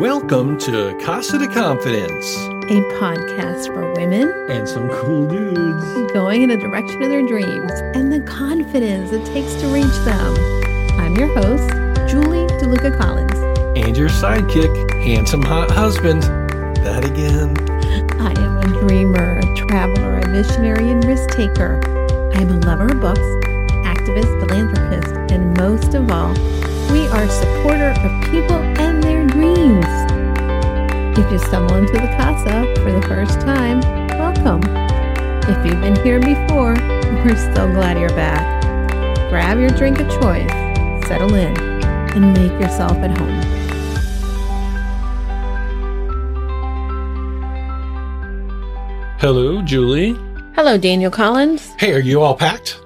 Welcome to Casa de Confidence a podcast for women and some cool dudes. going in the direction of their dreams and the confidence it takes to reach them. I'm your host, Julie DeLuca Collins. And your sidekick, handsome hot husband. That again. I am a dreamer, a traveler, a missionary, and risk taker. I am a lover of books, activist, philanthropist, and most of all, we are a supporter of people and their. If you stumble into the casa for the first time, welcome. If you've been here before, we're so glad you're back. Grab your drink of choice, settle in, and make yourself at home. Hello, Julie. Hello, Daniel Collins. Hey, are you all packed?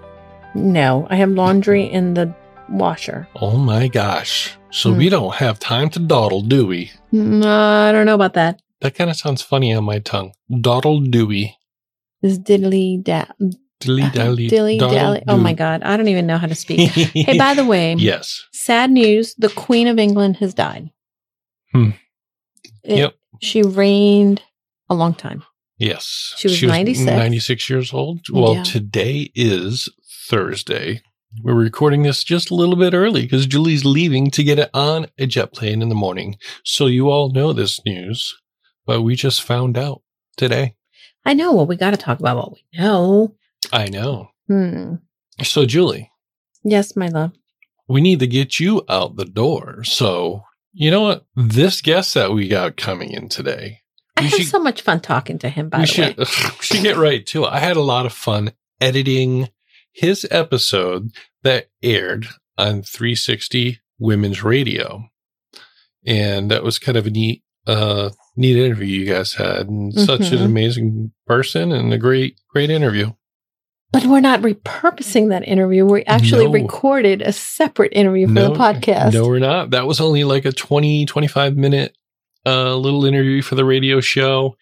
No, I have laundry in the washer. Oh my gosh. So Hmm. we don't have time to dawdle, do we? Mm, I don't know about that. That kind of sounds funny on my tongue. Dawdle dooey. This diddly da Dilly dally. dilly dally. Oh my God, I don't even know how to speak. hey, by the way, yes. sad news: the Queen of England has died. Hmm. It- Yep. She reigned a long time. Yes. She was 96. 96 years old. Well, Yeah. today is Thursday. We're recording this just a little bit early because Julie's leaving to get it on a jet plane in the morning. So you all know this news, but we just found out today. I know. Well, we got to talk about what we know. I know. Hmm. So, Julie, Yes, my love. we need to get you out the door. So, you know what? This guest that we got coming in today, I had should- so much fun talking to him. By the should, way, we should get right to it. I had a lot of fun editing his episode that aired on 360 Women's Radio. And that was kind of a neat, uh, neat interview you guys had and such an Mhm. amazing person and a great, great interview. but we're not repurposing that interview. We actually No. recorded a separate interview for the podcast. No, we're not. That was only like a 20, 25 minute uh, little interview for the radio show.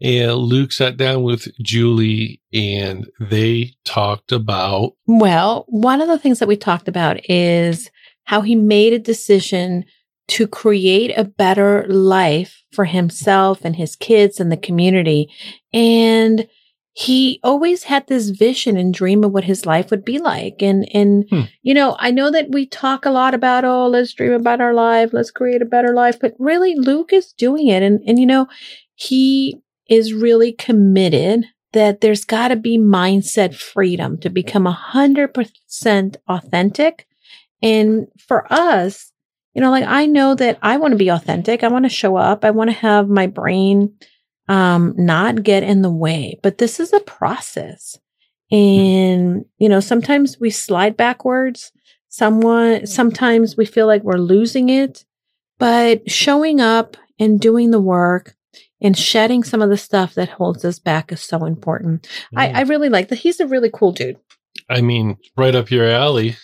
And Luke sat down with Julie and they talked about, Well, one of the things that we talked about is how he made a decision to create a better life for himself and his kids and the community. And he always had this vision and dream of what his life would be like. And, and, Hmm. you know, I know that we talk a lot about, oh, let's dream about our life. Let's create a better life. But really, Luke is doing it. And, and, you know, he is really committed that there's got to be mindset freedom to become a hundred percent authentic. And for us, you know, like I know that I want to be authentic. I want to show up. I want to have my brain um not get in the way. But this is a process. And, you know, sometimes we slide backwards. Someone sometimes we feel like we're losing it. But showing up and doing the work and shedding some of the stuff that holds us back is so important. I, I really like that. He's a really cool dude. I mean, right up your alley,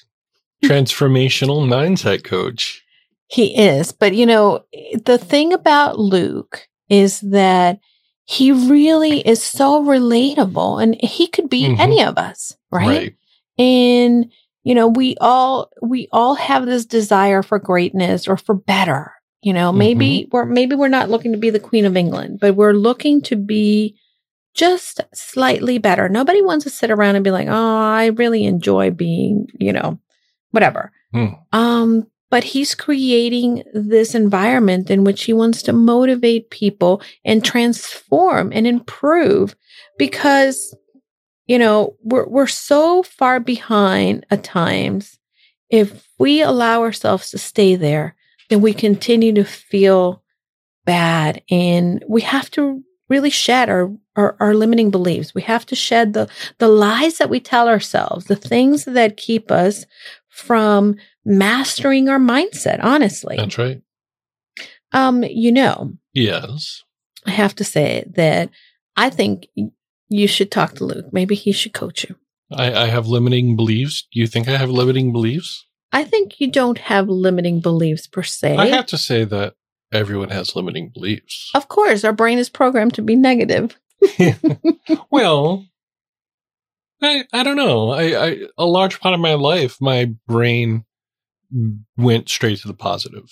transformational mindset coach. He is. But, you know, the thing about Luke is that he really is so relatable and he could be Mhm. any of us, right? And, you know, we all, we all have this desire for greatness or for better. You know, maybe we're, maybe we're not looking to be the queen of England, but we're looking to be just slightly better. Nobody wants to sit around and be like, oh, I really enjoy being, you know, whatever. Hmm. Um, but he's creating this environment in which he wants to motivate people and transform and improve because, you know, we're, we're so far behind at times. If we allow ourselves to stay there, then we continue to feel bad and we have to really shed our, our, our limiting beliefs. We have to shed the, the lies that we tell ourselves, the things that keep us from mastering our mindset, honestly. That's right. Um, you know, Yes. I have to say that I think you should talk to Luke. Maybe he should coach you. I, I have limiting beliefs. Do you think I have limiting beliefs? I think you don't have limiting beliefs per se. I have to say that everyone has limiting beliefs. of course, our brain is programmed to be negative. well, I I don't know. I, I a large part of my life, my brain went straight to the positive.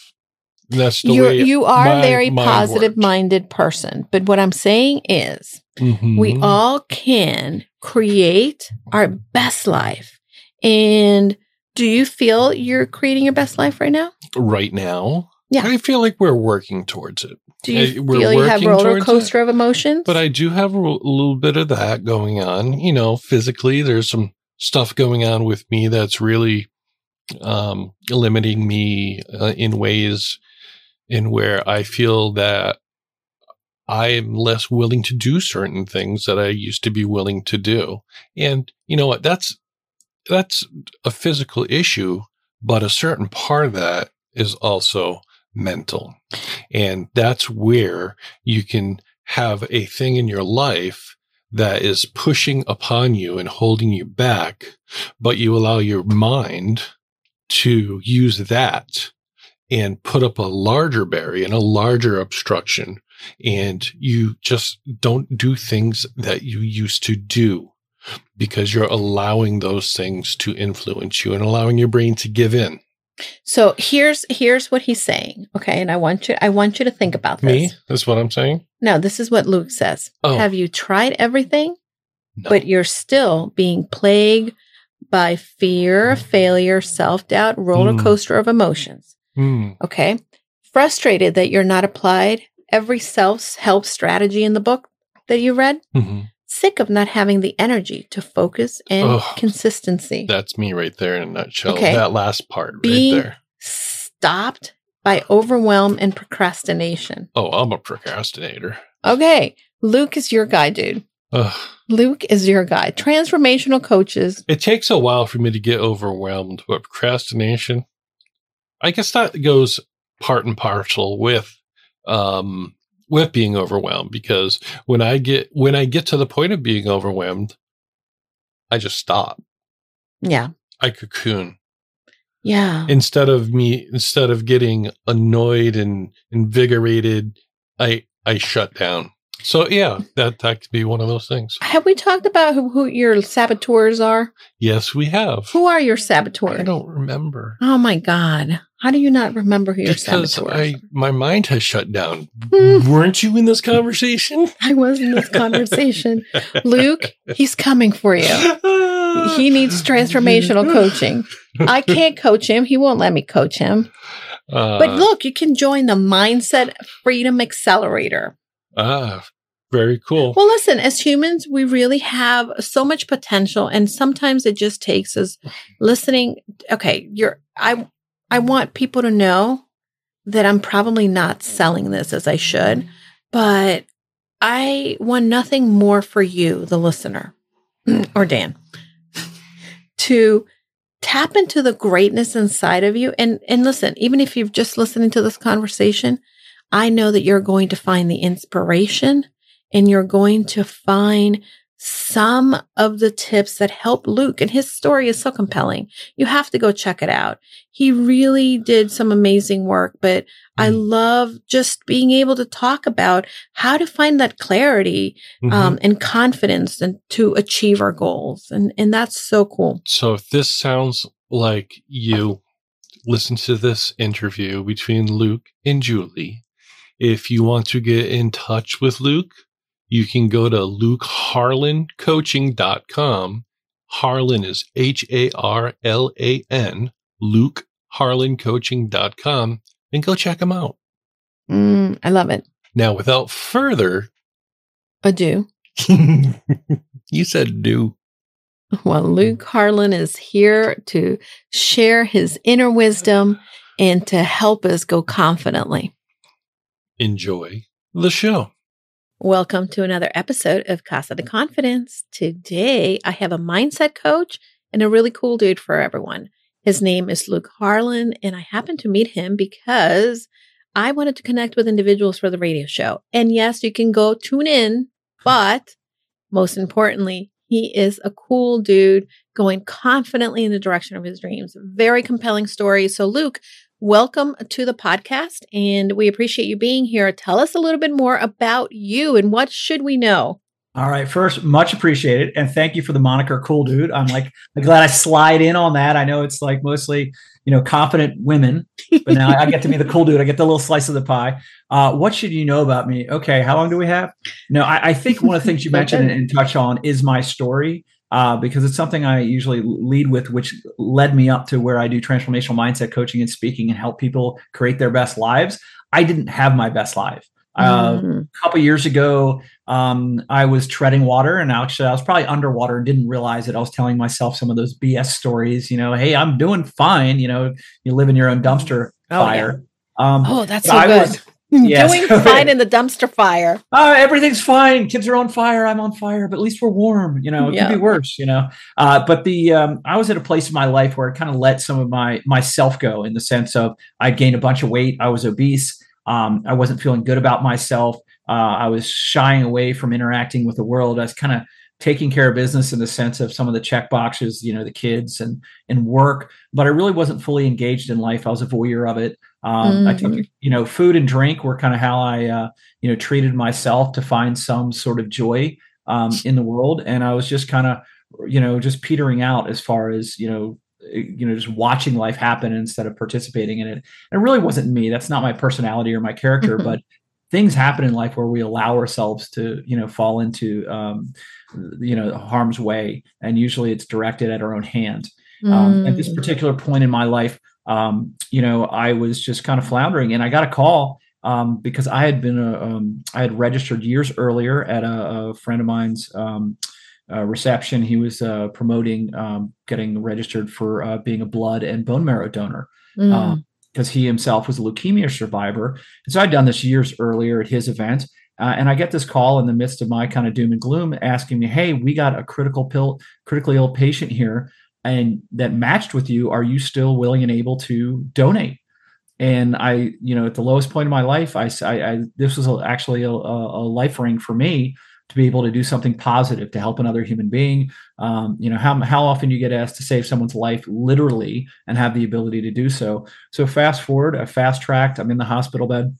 That's the You're, way you are my a very mind positive works. minded person. But what I'm saying is, we Mhm. all can create our best life. And do you feel you're creating your best life right now? right now. Yeah. I feel like we're working towards it. Do you we're feel you have roller coaster of emotions? But I do have a little bit of that going on. You know, physically, there's some stuff going on with me that's really um, limiting me uh, in ways in where I feel that I'm less willing to do certain things that I used to be willing to do. And you know what? That's that's a physical issue, but a certain part of that is also mental. And that's where you can have a thing in your life that is pushing upon you and holding you back, but you allow your mind to use that and put up a larger barrier and a larger obstruction. And you just don't do things that you used to do because you're allowing those things to influence you and allowing your brain to give in. so here's here's what he's saying. Okay, and I want you I want you to think about this. Me? That's what I'm saying. No, this is what Luke says. Oh. Have you tried everything, No. but you're still being plagued by fear, failure, self doubt, roller Mm. coaster of emotions? Hmm. Okay. Frustrated that you're not applied every self help strategy in the book that you read? Mhm. Sick of not having the energy to focus and Ugh. consistency. That's me right there in a nutshell. Okay. That last part Being- right there. Stopped by overwhelm and procrastination. Oh, I'm a procrastinator. Okay. Luke is your guy, dude. Ugh. Luke is your guy. Transformational coaches. It takes a while for me to get overwhelmed, but procrastination, I guess that goes part and parcel with, um, with being overwhelmed because when I get, when I get to the point of being overwhelmed, I just stop. Yeah. I cocoon Yeah. instead of me, instead of getting annoyed and invigorated, I, I shut down. So yeah, that, that could be one of those things. Have we talked about who, who your saboteurs are? Yes, we have. Who are your saboteurs? I don't remember. Oh my God. How do you not remember who your because saboteurs I my mind has shut down. Hmm. Weren't you in this conversation? I was in this conversation. Luke, he's coming for you. He needs transformational coaching. I can't coach him. He won't let me coach him. Uh, But look, you can join the Mindset Freedom Accelerator. ah, very cool. Well, listen, as humans, we really have so much potential, and sometimes it just takes us listening. Okay, you're I I want people to know that I'm probably not selling this as I should, mm-hmm. but I want nothing more for you, the listener, or Dan, to tap into the greatness inside of you. And and listen, even if you're just listening to this conversation, I know that you're going to find the inspiration and you're going to find some of the tips that help Luke. And his story is so compelling. You have to go check it out. He really did some amazing work, but I love just being able to talk about how to find that clarity Mhm. um, and confidence and to achieve our goals. And, and that's so cool. so if this sounds like you, listen to this interview between Luke and Julie. If you want to get in touch with Luke, you can go to lukeharlancoaching.com. Harlan is H A R L A N, lukeharlancoaching.com, and go check him out. Mm, I love it. Now, without further, ado, you said do. Well, Luke Harlan is here to share his inner wisdom and to help us go confidently. Enjoy the show. Welcome to another episode of Casa de Confidence. Today, I have a mindset coach and a really cool dude for everyone. His name is Luke Harlan, and I happened to meet him because I wanted to connect with individuals for the radio show. And yes, you can go tune in, but most importantly, he is a cool dude going confidently in the direction of his dreams. Very compelling story. So, Luke, welcome to the podcast and we appreciate you being here. Tell us a little bit more about you and what should we know? All right. First, much appreciated. And thank you for the moniker cool dude. I'm like I'm glad I slide in on that. I know it's like mostly, you know, confident women, but now I get to be the cool dude. I get the little slice of the pie. Uh, what should you know about me? Okay. How long do we have? No, I, I think one of the things you mentioned and, and touch on is my story. Uh, because it's something I usually lead with, which led me up to where I do transformational mindset coaching and speaking and help people create their best lives. I didn't have my best life. Uh, mm. a couple years ago, um, I was treading water, and actually, I was probably underwater and didn't realize it. I was telling myself some of those BS stories. You know, hey, I'm doing fine. You know, you live in your own dumpster oh, fire. Yeah. Um, oh, that's so I good. Was, yes. Doing fine in the dumpster fire. Uh, everything's fine. Kids are on fire. I'm on fire, but at least we're warm. You know, it yeah. could be worse. You know, uh, but the um, I was at a place in my life where I kind of let some of my myself go in the sense of I gained a bunch of weight. I was obese. Um, I wasn't feeling good about myself. Uh, I was shying away from interacting with the world. I was kind of taking care of business in the sense of some of the check boxes, you know, the kids and and work, but I really wasn't fully engaged in life. I was a voyeur of it. Um, mm-hmm. I took, mm-hmm. you know, food and drink were kind of how I, uh, you know, treated myself to find some sort of joy um, in the world, and I was just kind of, you know, just petering out as far as you know you know just watching life happen instead of participating in it and it really wasn't me that's not my personality or my character mm-hmm. but things happen in life where we allow ourselves to you know fall into um, you know harm's way and usually it's directed at our own hand mm. um, at this mm. particular point in my life um, you know i was just kind of floundering and i got a call um, because i had been a, um, I had registered years earlier at a, a friend of mine's um, uh, reception. He was uh, promoting um, getting registered for uh, being a blood and bone marrow donor because mm. Um, he himself was a leukemia survivor. And so I'd done this years earlier at his event. Uh, and I get this call in the midst of my kind of doom and gloom asking me, Hey, we got a critical pill, critically ill patient here and that matched with you. Are you still willing and able to donate? and I, you know, at the lowest point of my life, I, I, I this was actually a, a, life ring for me to be able to do something positive to help another human being. Um, you know, how, how often you get asked to save someone's life literally and have the ability to do so. So fast forward, I fast tracked, I'm in the hospital bed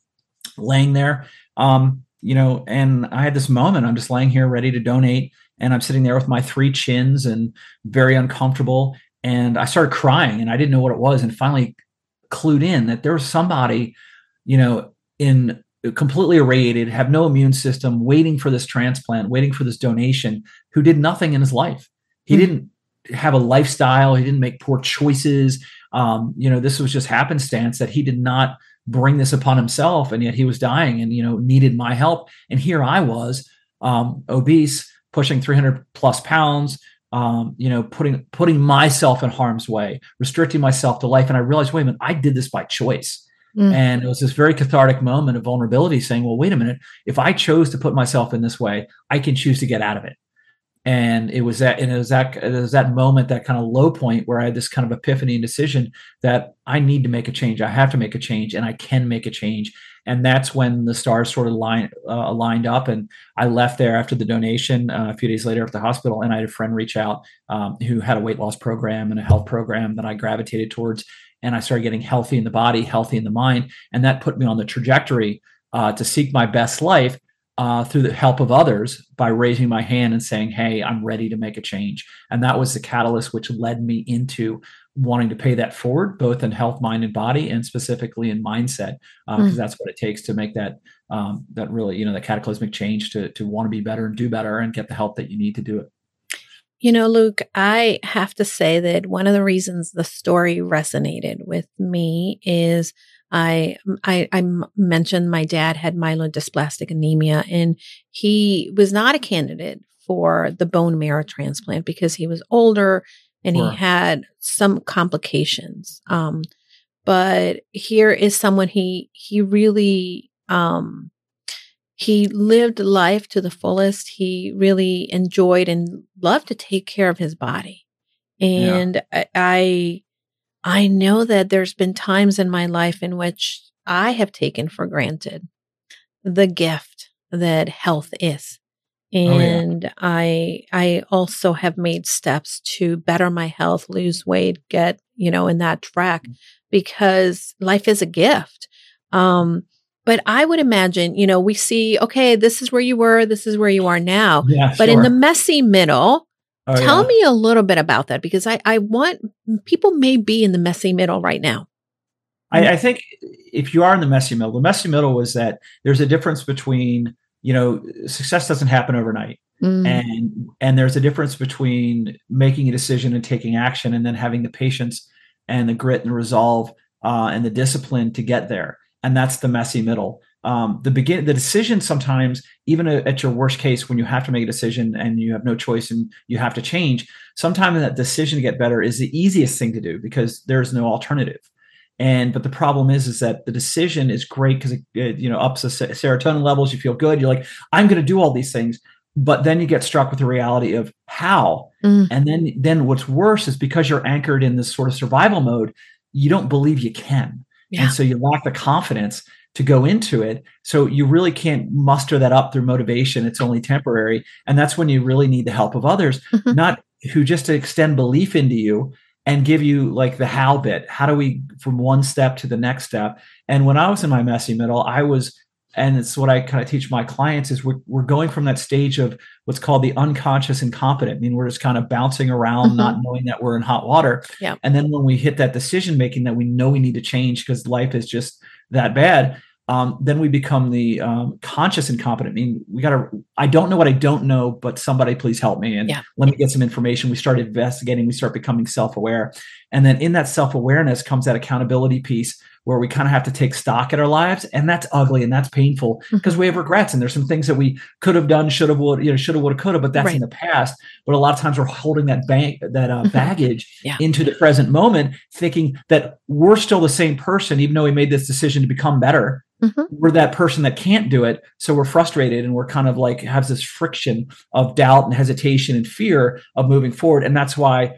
laying there. Um, you know, and I had this moment, I'm just laying here ready to donate. And I'm sitting there with my three chins and very uncomfortable. And I started crying and I didn't know what it was. And finally clued in that there was somebody, you know, in completely irradiated, have no immune system, waiting for this transplant, waiting for this donation, who did nothing in his life. He mm-hmm. didn't have a lifestyle. He didn't make poor choices. Um, you know, this was just happenstance that he did not bring this upon himself, and yet he was dying and you know needed my help. And here I was, um, obese, pushing 300 plus pounds. Um, you know, putting putting myself in harm's way, restricting myself to life, and I realized, wait a minute, I did this by choice. Mm. And it was this very cathartic moment of vulnerability saying, well, wait a minute, if I chose to put myself in this way, I can choose to get out of it. And it was that, and it was that, it was that moment, that kind of low point where I had this kind of epiphany and decision that I need to make a change. I have to make a change and I can make a change. And that's when the stars sort of line, uh, lined up. And I left there after the donation uh, a few days later at the hospital. And I had a friend reach out um, who had a weight loss program and a health program that I gravitated towards and I started getting healthy in the body, healthy in the mind, and that put me on the trajectory uh, to seek my best life uh, through the help of others by raising my hand and saying, "Hey, I'm ready to make a change." And that was the catalyst which led me into wanting to pay that forward, both in health, mind, and body, and specifically in mindset, because uh, mm. that's what it takes to make that um, that really you know the cataclysmic change to to want to be better and do better and get the help that you need to do it. You know, Luke, I have to say that one of the reasons the story resonated with me is I, I, I mentioned my dad had myelodysplastic anemia and he was not a candidate for the bone marrow transplant because he was older and sure. he had some complications. Um, but here is someone he, he really, um, he lived life to the fullest. He really enjoyed and loved to take care of his body. And yeah. I, I know that there's been times in my life in which I have taken for granted the gift that health is. And oh, yeah. I, I also have made steps to better my health, lose weight, get, you know, in that track mm. because life is a gift. Um, But I would imagine, you know, we see, okay, this is where you were, this is where you are now. Yeah, but sure. in the messy middle, Oh, tell yeah. me a little bit about that because I, I want people may be in the messy middle right now. I, I think if you are in the messy middle, the messy middle was that there's a difference between, you know, success doesn't happen overnight. Mm, and and there's a difference between making a decision and taking action and then having the patience and the grit and the resolve uh, and the discipline to get there. And that's the messy middle. Um, the begin the decision sometimes even at your worst case when you have to make a decision and you have no choice and you have to change sometimes that decision to get better is the easiest thing to do because there's no alternative and but the problem is is that the decision is great because it, it you know ups the serotonin levels you feel good you're like i'm going to do all these things but then you get struck with the reality of how Mm. and then then what's worse is because you're anchored in this sort of survival mode you don't believe you can Yeah. and so you lack the confidence to go into it so you really can't muster that up through motivation it's only temporary and that's when you really need the help of others Mhm. not who just extend belief into you and give you like the how bit how do we from one step to the next step and when i was in my messy middle i was and it's what I kind of teach my clients is we're, we're going from that stage of what's called the unconscious incompetent. I mean, we're just kind of bouncing around, Mhm. not knowing that we're in hot water. Yeah. And then when we hit that decision making that we know we need to change because life is just that bad, um, then we become the um, conscious incompetent. I mean, we got to, I don't know what I don't know, but somebody please help me. And Yeah. let me get some information. We start investigating, we start becoming self aware. And then in that self awareness comes that accountability piece where we kind of have to take stock at our lives. And that's ugly and that's painful because we have regrets. And there's some things that we could have done, should have, would, you know, should have, would have, could have, but that's Right. in the past. But a lot of times we're holding that bank, that uh, Mhm. baggage Yeah. into the present moment, thinking that we're still the same person, even though we made this decision to become better. Mhm. We're that person that can't do it. So we're frustrated and we're kind of like has this friction of doubt and hesitation and fear of moving forward. And that's why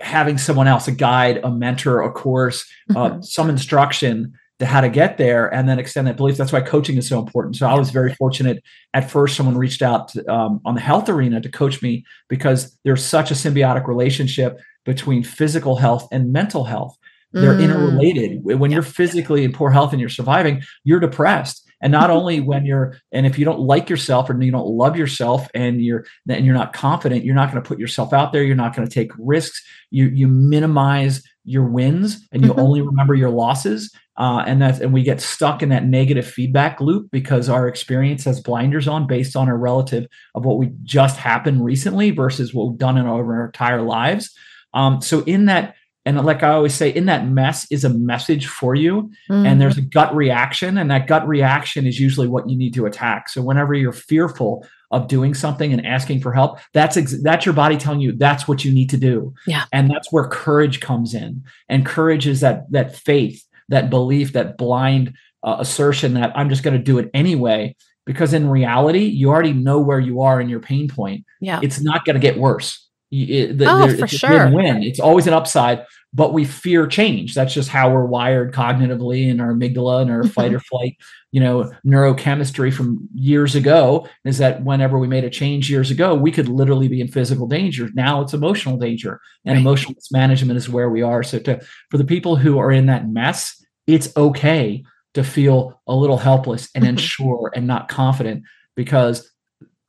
having someone else, a guide, a mentor, a course, uh, Mhm. some instruction to how to get there and then extend that belief. That's why coaching is so important. So I was very fortunate. At first, someone reached out to, um, on the health arena to coach me because there's such a symbiotic relationship between physical health and mental health. They're Mm. interrelated. When Yeah. you're physically in poor health and you're surviving, you're depressed. And not only when you're, and if you don't like yourself or you don't love yourself and you're, and you're not confident, you're not going to put yourself out there. You're not going to take risks. You you minimize your wins and you Mhm. only remember your losses. Uh, and that's and we get stuck in that negative feedback loop because our experience has blinders on based on our relative of what we just happened recently versus what we've done in our, our entire lives. Um, so in that, and like I always say, in that mess is a message for you Mm. and there's a gut reaction and that gut reaction is usually what you need to attack so whenever you're fearful of doing something and asking for help that's ex- that's your body telling you that's what you need to do Yeah. and that's where courage comes in and courage is that that faith that belief that blind uh, assertion that i'm just going to do it anyway because in reality you already know where you are in your pain point yeah. it's not going to get worse it- the- Oh, for it's sure. win-win. It's always an upside, but we fear change. That's just how we're wired cognitively in our amygdala and our fight or flight, you know, neurochemistry from years ago is that whenever we made a change years ago, we could literally be in physical danger. Now it's emotional danger and Right. emotional management is where we are. So to, for the people who are in that mess, it's okay to feel a little helpless and Mhm. unsure and not confident because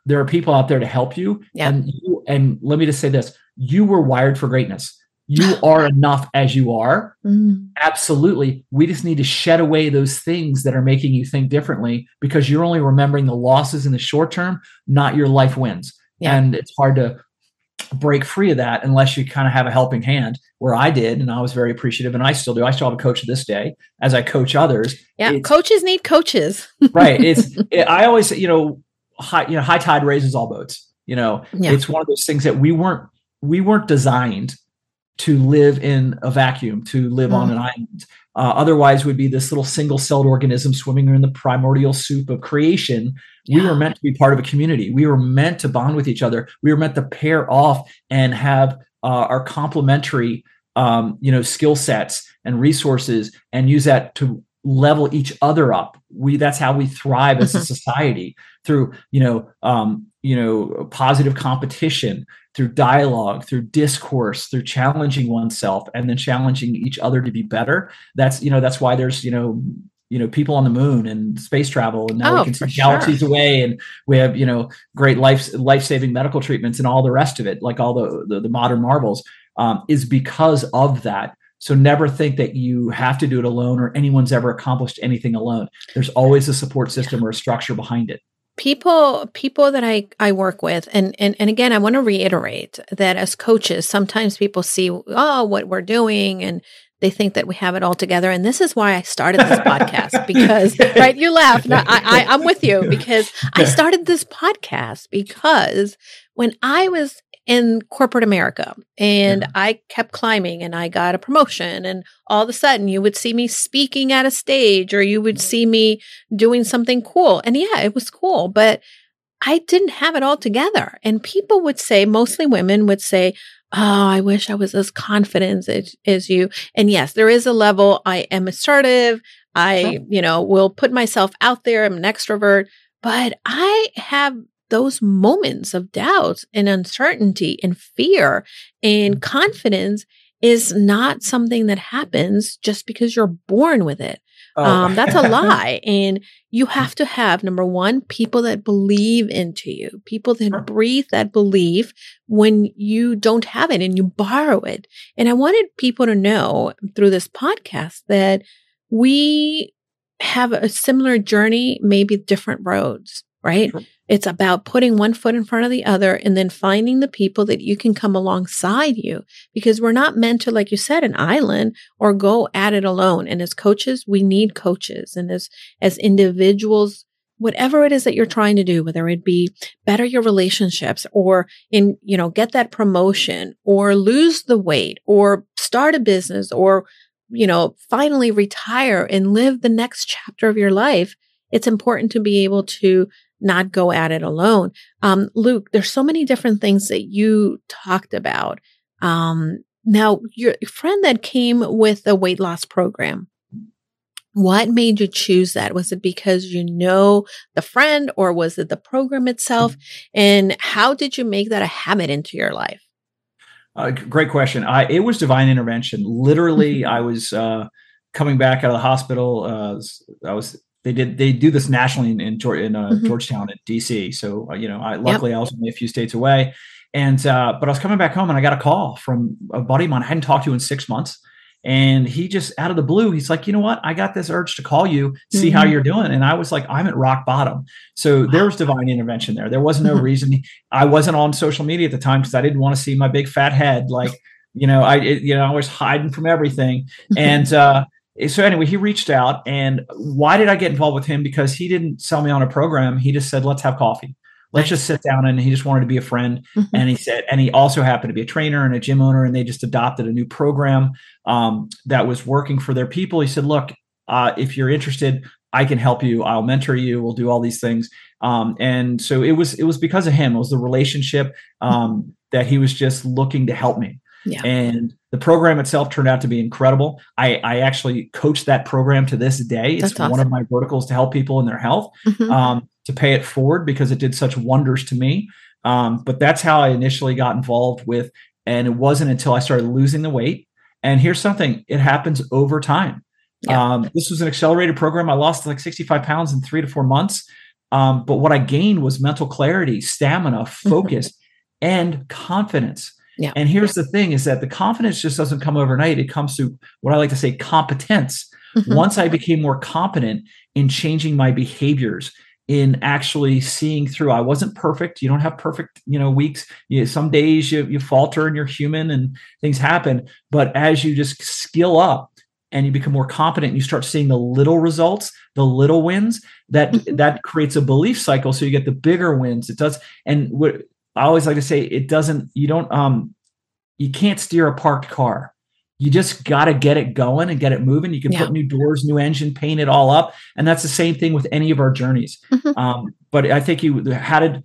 there are people out there to help you. Yeah. And you, and let me just say this: you were wired for greatness. You are enough as you are. Mm. Absolutely. We just need to shed away those things that are making you think differently because you're only remembering the losses in the short term, not your life wins. Yeah. And it's hard to break free of that unless you kind of have a helping hand where I did and I was very appreciative and I still do. I still have a coach this day as I coach others. Yeah. Coaches need coaches. right. It's it, I always you know high you know high tide raises all boats. You know, Yeah. it's one of those things that we weren't we weren't designed to live in a vacuum, to live on Mm. an island. Uh, otherwise, we'd be this little single-celled organism swimming in the primordial soup of creation. We Yeah. were meant to be part of a community. We were meant to bond with each other. We were meant to pair off and have uh, our complementary, um, you know, skill sets and resources, and use that to level each other up. We that's how we thrive as a Mhm. society through you know um, you know positive competition, through dialogue, through discourse, through challenging oneself, and then challenging each other to be better. That's you know that's why there's you know you know people on the moon and space travel and now oh, we can see galaxies sure. away and we have you know great life life-saving medical treatments and all the rest of it like all the the, the modern marvels um, is because of that so never think that you have to do it alone or anyone's ever accomplished anything alone there's always a support system or a structure behind it people people that I, I work with and, and and again i want to reiterate that as coaches sometimes people see oh what we're doing and they think that we have it all together. And this is why I started this podcast because, right? You laugh. No, I, I, I'm with you because I started this podcast because when I was in corporate America and yeah. I kept climbing and I got a promotion and all of a sudden you would see me speaking at a stage or you would mm-hmm. see me doing something cool. And yeah, it was cool, but I didn't have it all together. And people would say, mostly women would say, oh, I wish I was as confident as, as you. And yes, there is a level I am assertive. I, sure. you know, will put myself out there. I'm an extrovert, but I have those moments of doubt and uncertainty and fear and mm-hmm. confidence is not something that happens just because you're born with it. Oh. Um, that's a lie. And you have to have, number one, people that believe into you, people that breathe that belief when you don't have it and you borrow it. And I wanted people to know through this podcast that we have a similar journey, maybe different roads, right? Sure. It's about putting one foot in front of the other and then finding the people that you can come alongside you because we're not meant to, like you said, an island or go at it alone. And as coaches, we need coaches. And as, as individuals, whatever it is that you're trying to do, whether it be better your relationships or in, you know, get that promotion or lose the weight or start a business or, you know, finally retire and live the next chapter of your life, it's important to be able to not go at it alone. Um, Luke, there's so many different things that you talked about. Um, now, your friend that came with a weight loss program, what made you choose that? Was it because you know the friend or was it the program itself? And how did you make that a habit into your life? Uh, great question. I, it was divine intervention. Literally, I was uh, coming back out of the hospital. Uh, I was they did they do this nationally in in, in uh, mm-hmm. Georgetown at DC. So uh, you know, I luckily yep. I was only a few states away, and uh, but I was coming back home and I got a call from a buddy of mine I hadn't talked to you in six months, and he just out of the blue he's like, you know what, I got this urge to call you, see mm-hmm. how you're doing, and I was like, I'm at rock bottom. So wow. there was divine intervention there. There was no reason I wasn't on social media at the time because I didn't want to see my big fat head like. You know, I it, you know I was hiding from everything, and uh, so anyway, he reached out, and why did I get involved with him? Because he didn't sell me on a program. He just said, "Let's have coffee. Let's just sit down." And he just wanted to be a friend. Mm-hmm. And he said, and he also happened to be a trainer and a gym owner, and they just adopted a new program um, that was working for their people. He said, "Look, uh, if you're interested, I can help you. I'll mentor you. We'll do all these things." Um, and so it was it was because of him. It was the relationship um, that he was just looking to help me. Yeah. And the program itself turned out to be incredible. I, I actually coach that program to this day. It's awesome. one of my verticals to help people in their health, mm-hmm. um, to pay it forward because it did such wonders to me. Um, but that's how I initially got involved with. And it wasn't until I started losing the weight. And here's something it happens over time. Yeah. Um, this was an accelerated program. I lost like 65 pounds in three to four months. Um, but what I gained was mental clarity, stamina, focus, mm-hmm. and confidence. Yeah. And here's the thing is that the confidence just doesn't come overnight. It comes through what I like to say competence. Mm-hmm. Once I became more competent in changing my behaviors, in actually seeing through. I wasn't perfect. You don't have perfect, you know, weeks. You, some days you, you falter and you're human and things happen. But as you just skill up and you become more competent, and you start seeing the little results, the little wins. That mm-hmm. that creates a belief cycle. So you get the bigger wins. It does. And what I always like to say it doesn't, you don't, um, you can't steer a parked car. You just got to get it going and get it moving. You can yeah. put new doors, new engine, paint it all up. And that's the same thing with any of our journeys. Mm-hmm. Um, but I think you had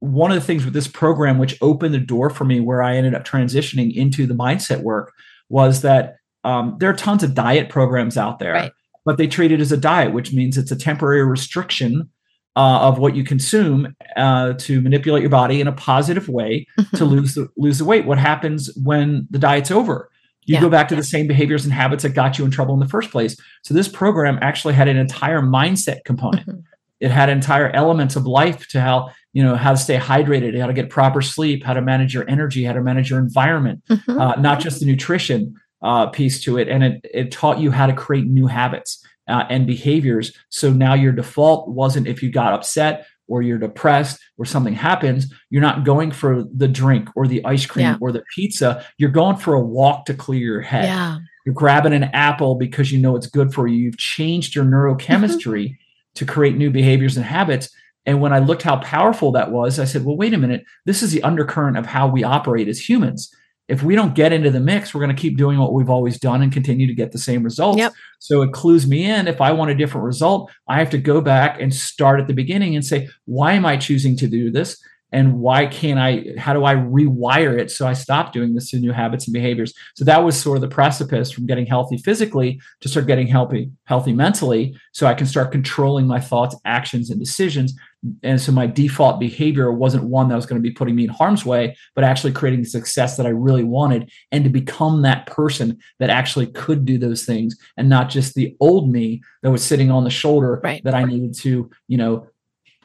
one of the things with this program, which opened the door for me where I ended up transitioning into the mindset work, was that um, there are tons of diet programs out there, right. but they treat it as a diet, which means it's a temporary restriction uh, of what you consume uh, to manipulate your body in a positive way to lose the lose the weight. What happens when the diet's over? you yeah. go back to the same behaviors and habits that got you in trouble in the first place. So this program actually had an entire mindset component. Mm-hmm. It had entire elements of life to how, you know, how to stay hydrated, how to get proper sleep, how to manage your energy, how to manage your environment, mm-hmm. uh, not just the nutrition uh, piece to it. And it, it taught you how to create new habits uh, and behaviors. So now your default wasn't if you got upset or you're depressed or something happens, you're not going for the drink or the ice cream yeah. or the pizza. You're going for a walk to clear your head. Yeah. You're grabbing an apple because you know it's good for you. You've changed your neurochemistry mm-hmm. to create new behaviors and habits. And when I looked how powerful that was, I said, well, wait a minute. This is the undercurrent of how we operate as humans if we don't get into the mix, we're going to keep doing what we've always done and continue to get the same results. Yep. So it clues me in. If I want a different result, I have to go back and start at the beginning and say, why am I choosing to do this? And why can't I, how do I rewire it so I stop doing this to new habits and behaviors? So that was sort of the precipice from getting healthy physically to start getting healthy, healthy mentally, so I can start controlling my thoughts, actions, and decisions and so my default behavior wasn't one that was going to be putting me in harm's way but actually creating the success that i really wanted and to become that person that actually could do those things and not just the old me that was sitting on the shoulder right. that i needed to you know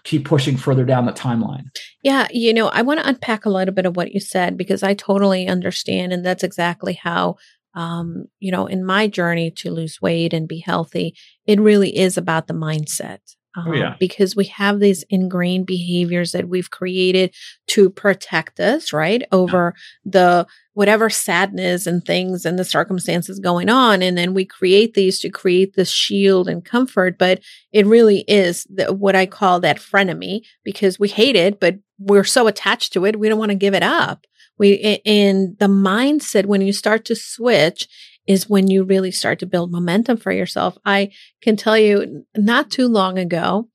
keep pushing further down the timeline yeah you know i want to unpack a little bit of what you said because i totally understand and that's exactly how um, you know, in my journey to lose weight and be healthy, it really is about the mindset. Um, oh, yeah. Because we have these ingrained behaviors that we've created to protect us, right? Over yeah. the whatever sadness and things and the circumstances going on. And then we create these to create this shield and comfort. But it really is the, what I call that frenemy because we hate it, but we're so attached to it. We don't want to give it up. We, in the mindset, when you start to switch is when you really start to build momentum for yourself. I can tell you not too long ago,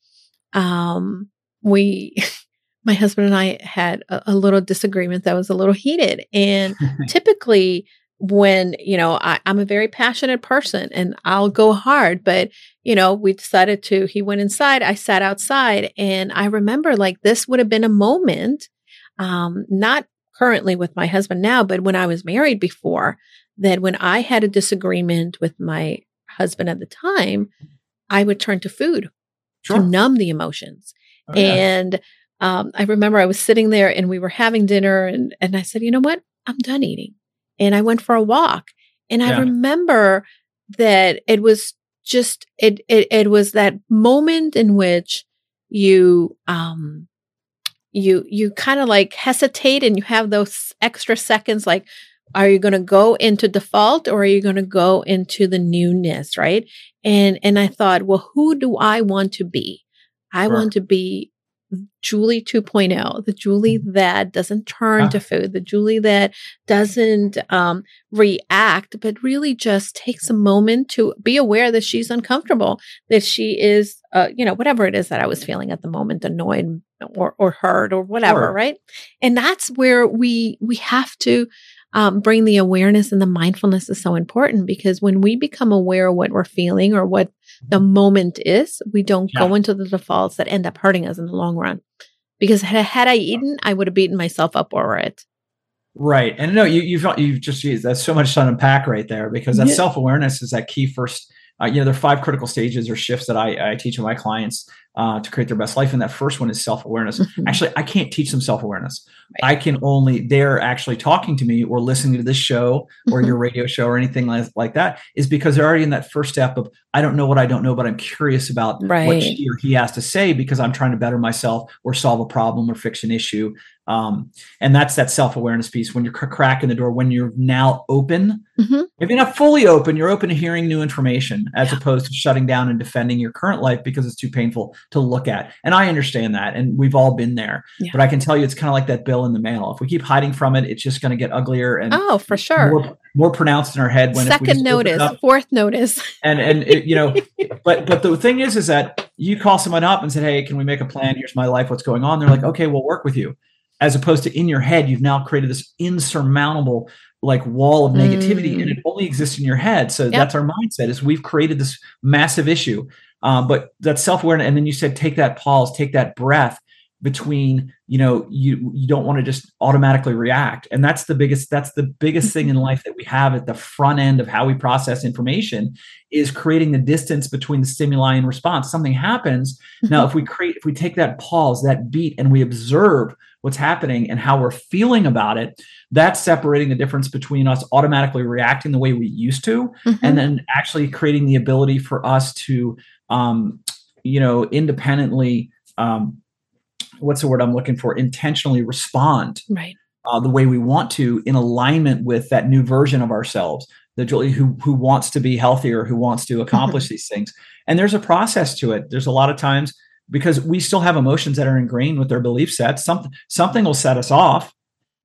um, we, my husband and I had a, a, little disagreement that was a little heated. And typically, when, you know, I, I'm a very passionate person and I'll go hard, but, you know, we decided to, he went inside, I sat outside. And I remember like this would have been a moment, um, not currently with my husband now, but when I was married before, that when I had a disagreement with my husband at the time, I would turn to food sure. to numb the emotions. Oh, and um, I remember I was sitting there and we were having dinner, and, and I said, you know what? I'm done eating. And I went for a walk. And yeah. I remember that it was just it, it it was that moment in which you um you you kind of like hesitate and you have those extra seconds like are you going to go into default or are you going to go into the newness right and and i thought well who do i want to be i sure. want to be Julie 2.0, the Julie mm-hmm. that doesn't turn to food, the Julie that doesn't um, react, but really just takes a moment to be aware that she's uncomfortable, that she is, uh, you know, whatever it is that I was feeling at the moment, annoyed or, or hurt or whatever, sure. right? And that's where we we have to um, bring the awareness and the mindfulness is so important because when we become aware of what we're feeling or what the moment is, we don't yeah. go into the defaults that end up hurting us in the long run. Because had, I eaten, I would have beaten myself up over it. Right, and no, you, you've you've just used that's so much to unpack right there because that yeah. self awareness is that key first. Uh, you know, there are five critical stages or shifts that I, I teach my clients uh, to create their best life. And that first one is self awareness. Mm-hmm. Actually, I can't teach them self awareness. Right. I can only, they're actually talking to me or listening to this show or your radio show or anything like, like that, is because they're already in that first step of, I don't know what I don't know, but I'm curious about right. what she or he has to say because I'm trying to better myself or solve a problem or fix an issue. Um, and that's that self awareness piece. When you're cracking the door, when you're now open, mm-hmm. maybe not fully open, you're open to hearing new information as yeah. opposed to shutting down and defending your current life because it's too painful to look at. And I understand that. And we've all been there. Yeah. But I can tell you it's kind of like that bill in the mail. If we keep hiding from it, it's just going to get uglier and oh, for sure. More, more pronounced in our head when second notice, fourth notice. And and it, you know, but but the thing is is that you call someone up and said, Hey, can we make a plan? Here's my life, what's going on? They're like, Okay, we'll work with you as opposed to in your head you've now created this insurmountable like wall of negativity mm. and it only exists in your head so yep. that's our mindset is we've created this massive issue um, but that self-awareness and then you said take that pause take that breath between you know you you don't want to just automatically react and that's the biggest that's the biggest thing in life that we have at the front end of how we process information is creating the distance between the stimuli and response something happens now mm-hmm. if we create if we take that pause that beat and we observe what's happening and how we're feeling about it that's separating the difference between us automatically reacting the way we used to mm-hmm. and then actually creating the ability for us to um you know independently um what's the word I'm looking for? Intentionally respond right uh, the way we want to in alignment with that new version of ourselves, the Julie who who wants to be healthier, who wants to accomplish these things. And there's a process to it. There's a lot of times because we still have emotions that are ingrained with their belief sets. Something something will set us off.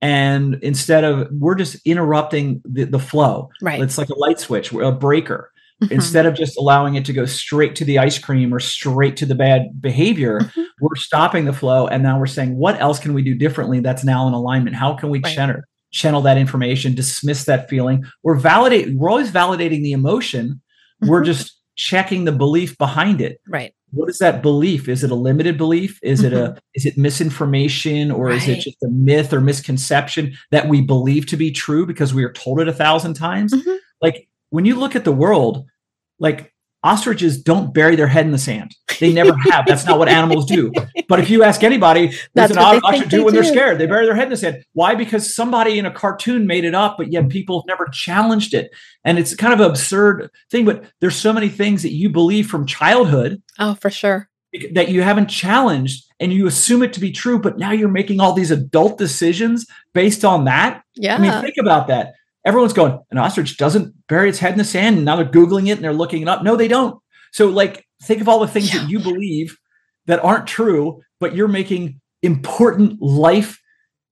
And instead of we're just interrupting the, the flow. Right. It's like a light switch, a breaker. Mm-hmm. Instead of just allowing it to go straight to the ice cream or straight to the bad behavior, mm-hmm. we're stopping the flow. And now we're saying, what else can we do differently that's now in alignment? How can we right. channel, channel that information, dismiss that feeling? We're validating, we're always validating the emotion. Mm-hmm. We're just checking the belief behind it. Right. What is that belief? Is it a limited belief? Is it a mm-hmm. is it misinformation or right. is it just a myth or misconception that we believe to be true because we are told it a thousand times? Mm-hmm. Like when you look at the world, like ostriches don't bury their head in the sand. They never have. That's not what animals do. But if you ask anybody, what an ostrich do when do. they're scared? They bury their head in the sand. Why? Because somebody in a cartoon made it up, but yet mm. people have never challenged it. And it's kind of an absurd thing, but there's so many things that you believe from childhood. Oh, for sure. That you haven't challenged and you assume it to be true, but now you're making all these adult decisions based on that. Yeah. I mean, think about that everyone's going, an ostrich doesn't bury its head in the sand. And now they're Googling it and they're looking it up. No, they don't. So, like, think of all the things yeah. that you believe that aren't true, but you're making important life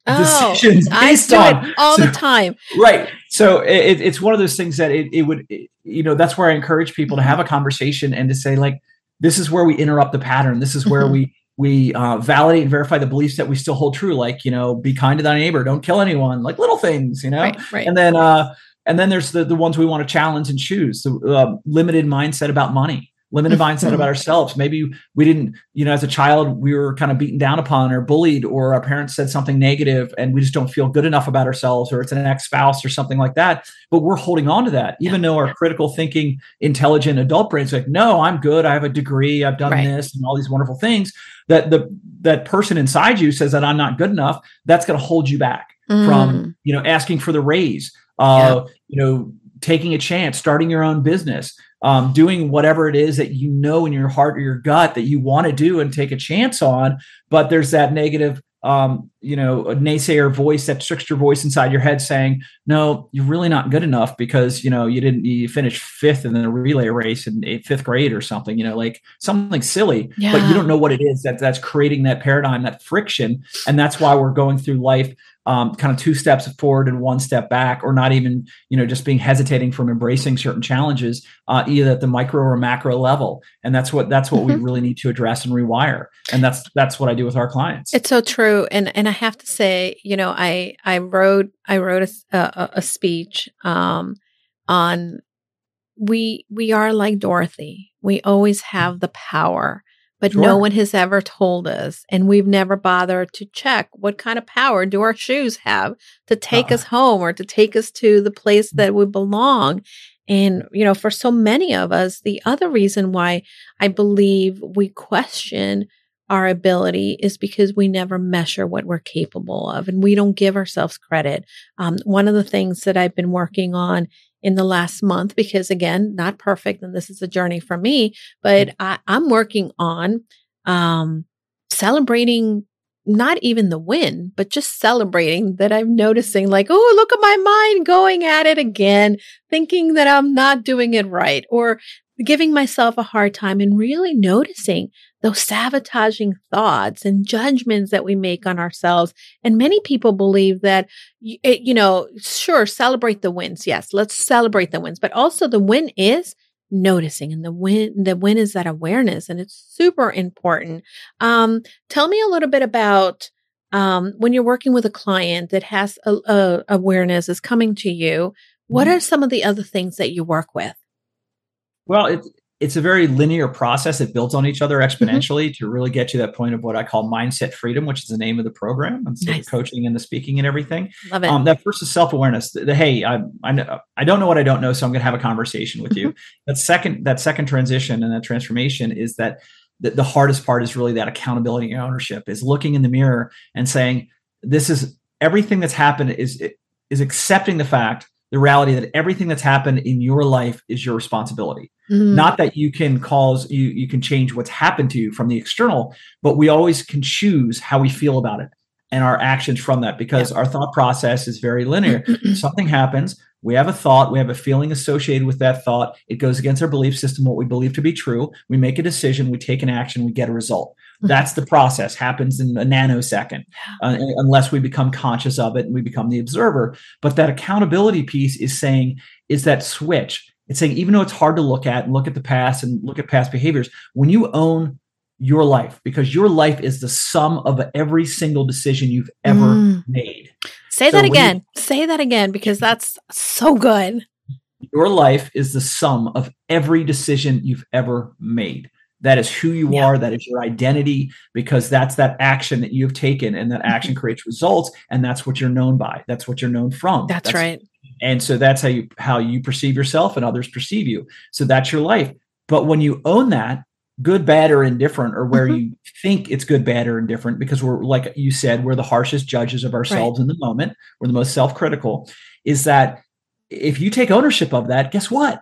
oh, decisions based I do on it all so, the time. Right. So it, it's one of those things that it, it would, it, you know, that's where I encourage people to have a conversation and to say, like, this is where we interrupt the pattern. This is where mm-hmm. we we uh, validate and verify the beliefs that we still hold true like you know be kind to thy neighbor don't kill anyone like little things you know right, right. and then uh and then there's the, the ones we want to challenge and choose the uh, limited mindset about money limited mindset about ourselves maybe we didn't you know as a child we were kind of beaten down upon or bullied or our parents said something negative and we just don't feel good enough about ourselves or it's an ex-spouse or something like that but we're holding on to that even yeah. though our critical thinking intelligent adult brains like no i'm good i have a degree i've done right. this and all these wonderful things that the that person inside you says that I'm not good enough, that's going to hold you back mm. from you know asking for the raise, uh, yeah. you know taking a chance, starting your own business, um, doing whatever it is that you know in your heart or your gut that you want to do and take a chance on. But there's that negative um, you know, a naysayer voice, that trickster voice inside your head saying, no, you're really not good enough because, you know, you didn't, you finished fifth in the relay race in fifth grade or something, you know, like something silly, yeah. but you don't know what it is that that's creating that paradigm, that friction. And that's why we're going through life um, kind of two steps forward and one step back, or not even, you know, just being hesitating from embracing certain challenges, uh, either at the micro or macro level. And that's what that's what mm-hmm. we really need to address and rewire. And that's that's what I do with our clients. It's so true. And and I have to say, you know, I I wrote I wrote a a, a speech um, on we we are like Dorothy. We always have the power but sure. no one has ever told us and we've never bothered to check what kind of power do our shoes have to take uh us home or to take us to the place that we belong. And you know for so many of us the other reason why i believe we question our ability is because we never measure what we're capable of and we don't give ourselves credit. Um, one of the things that i've been working on in the last month because again, not perfect. And this is a journey for me, but mm. I, am working on, um, celebrating not even the win, but just celebrating that I'm noticing like, oh, look at my mind going at it again, thinking that I'm not doing it right or giving myself a hard time and really noticing those sabotaging thoughts and judgments that we make on ourselves. And many people believe that, it, you know, sure, celebrate the wins. Yes, let's celebrate the wins. But also the win is noticing and the win the win is that awareness and it's super important um tell me a little bit about um when you're working with a client that has a, a awareness is coming to you what mm-hmm. are some of the other things that you work with well, it, it's a very linear process that builds on each other mm-hmm. exponentially mm-hmm. to really get to that point of what I call mindset freedom, which is the name of the program, and so nice. the coaching and the speaking and everything. Love it. Um, that first is self awareness. The, the, hey, I, I I don't know what I don't know, so I'm going to have a conversation with you. that second that second transition and that transformation is that the, the hardest part is really that accountability and ownership is looking in the mirror and saying this is everything that's happened is is accepting the fact the reality that everything that's happened in your life is your responsibility mm. not that you can cause you you can change what's happened to you from the external but we always can choose how we feel about it and our actions from that because yeah. our thought process is very linear something happens we have a thought, we have a feeling associated with that thought. It goes against our belief system, what we believe to be true. We make a decision, we take an action, we get a result. That's the process, happens in a nanosecond, uh, unless we become conscious of it and we become the observer. But that accountability piece is saying, is that switch. It's saying, even though it's hard to look at and look at the past and look at past behaviors, when you own your life, because your life is the sum of every single decision you've ever mm. made Say so that again. You, Say that again because that's so good. Your life is the sum of every decision you've ever made. That is who you yeah. are. That is your identity because that's that action that you've taken and that action mm-hmm. creates results. And that's what you're known by. That's what you're known from. That's, that's right. And so that's how you how you perceive yourself and others perceive you. So that's your life. But when you own that, good, bad, or indifferent, or where mm-hmm. you think it's good, bad, or indifferent, because we're, like you said, we're the harshest judges of ourselves right. in the moment. We're the most self critical. Is that if you take ownership of that, guess what?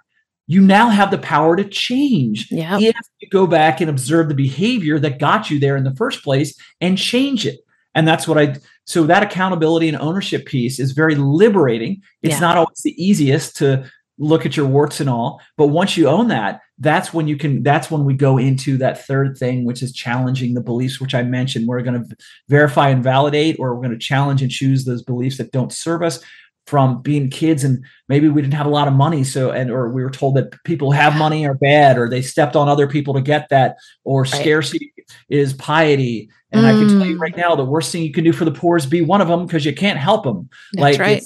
You now have the power to change. Yeah. If you go back and observe the behavior that got you there in the first place and change it. And that's what I, so that accountability and ownership piece is very liberating. It's yeah. not always the easiest to look at your warts and all. But once you own that, that's when you can, that's when we go into that third thing, which is challenging the beliefs, which I mentioned. We're going to verify and validate, or we're going to challenge and choose those beliefs that don't serve us from being kids and maybe we didn't have a lot of money so and or we were told that people have money are bad or they stepped on other people to get that or right. scarcity is piety and mm. i can tell you mm. right now the worst thing you can do for the poor is be one of them because you can't help them That's like right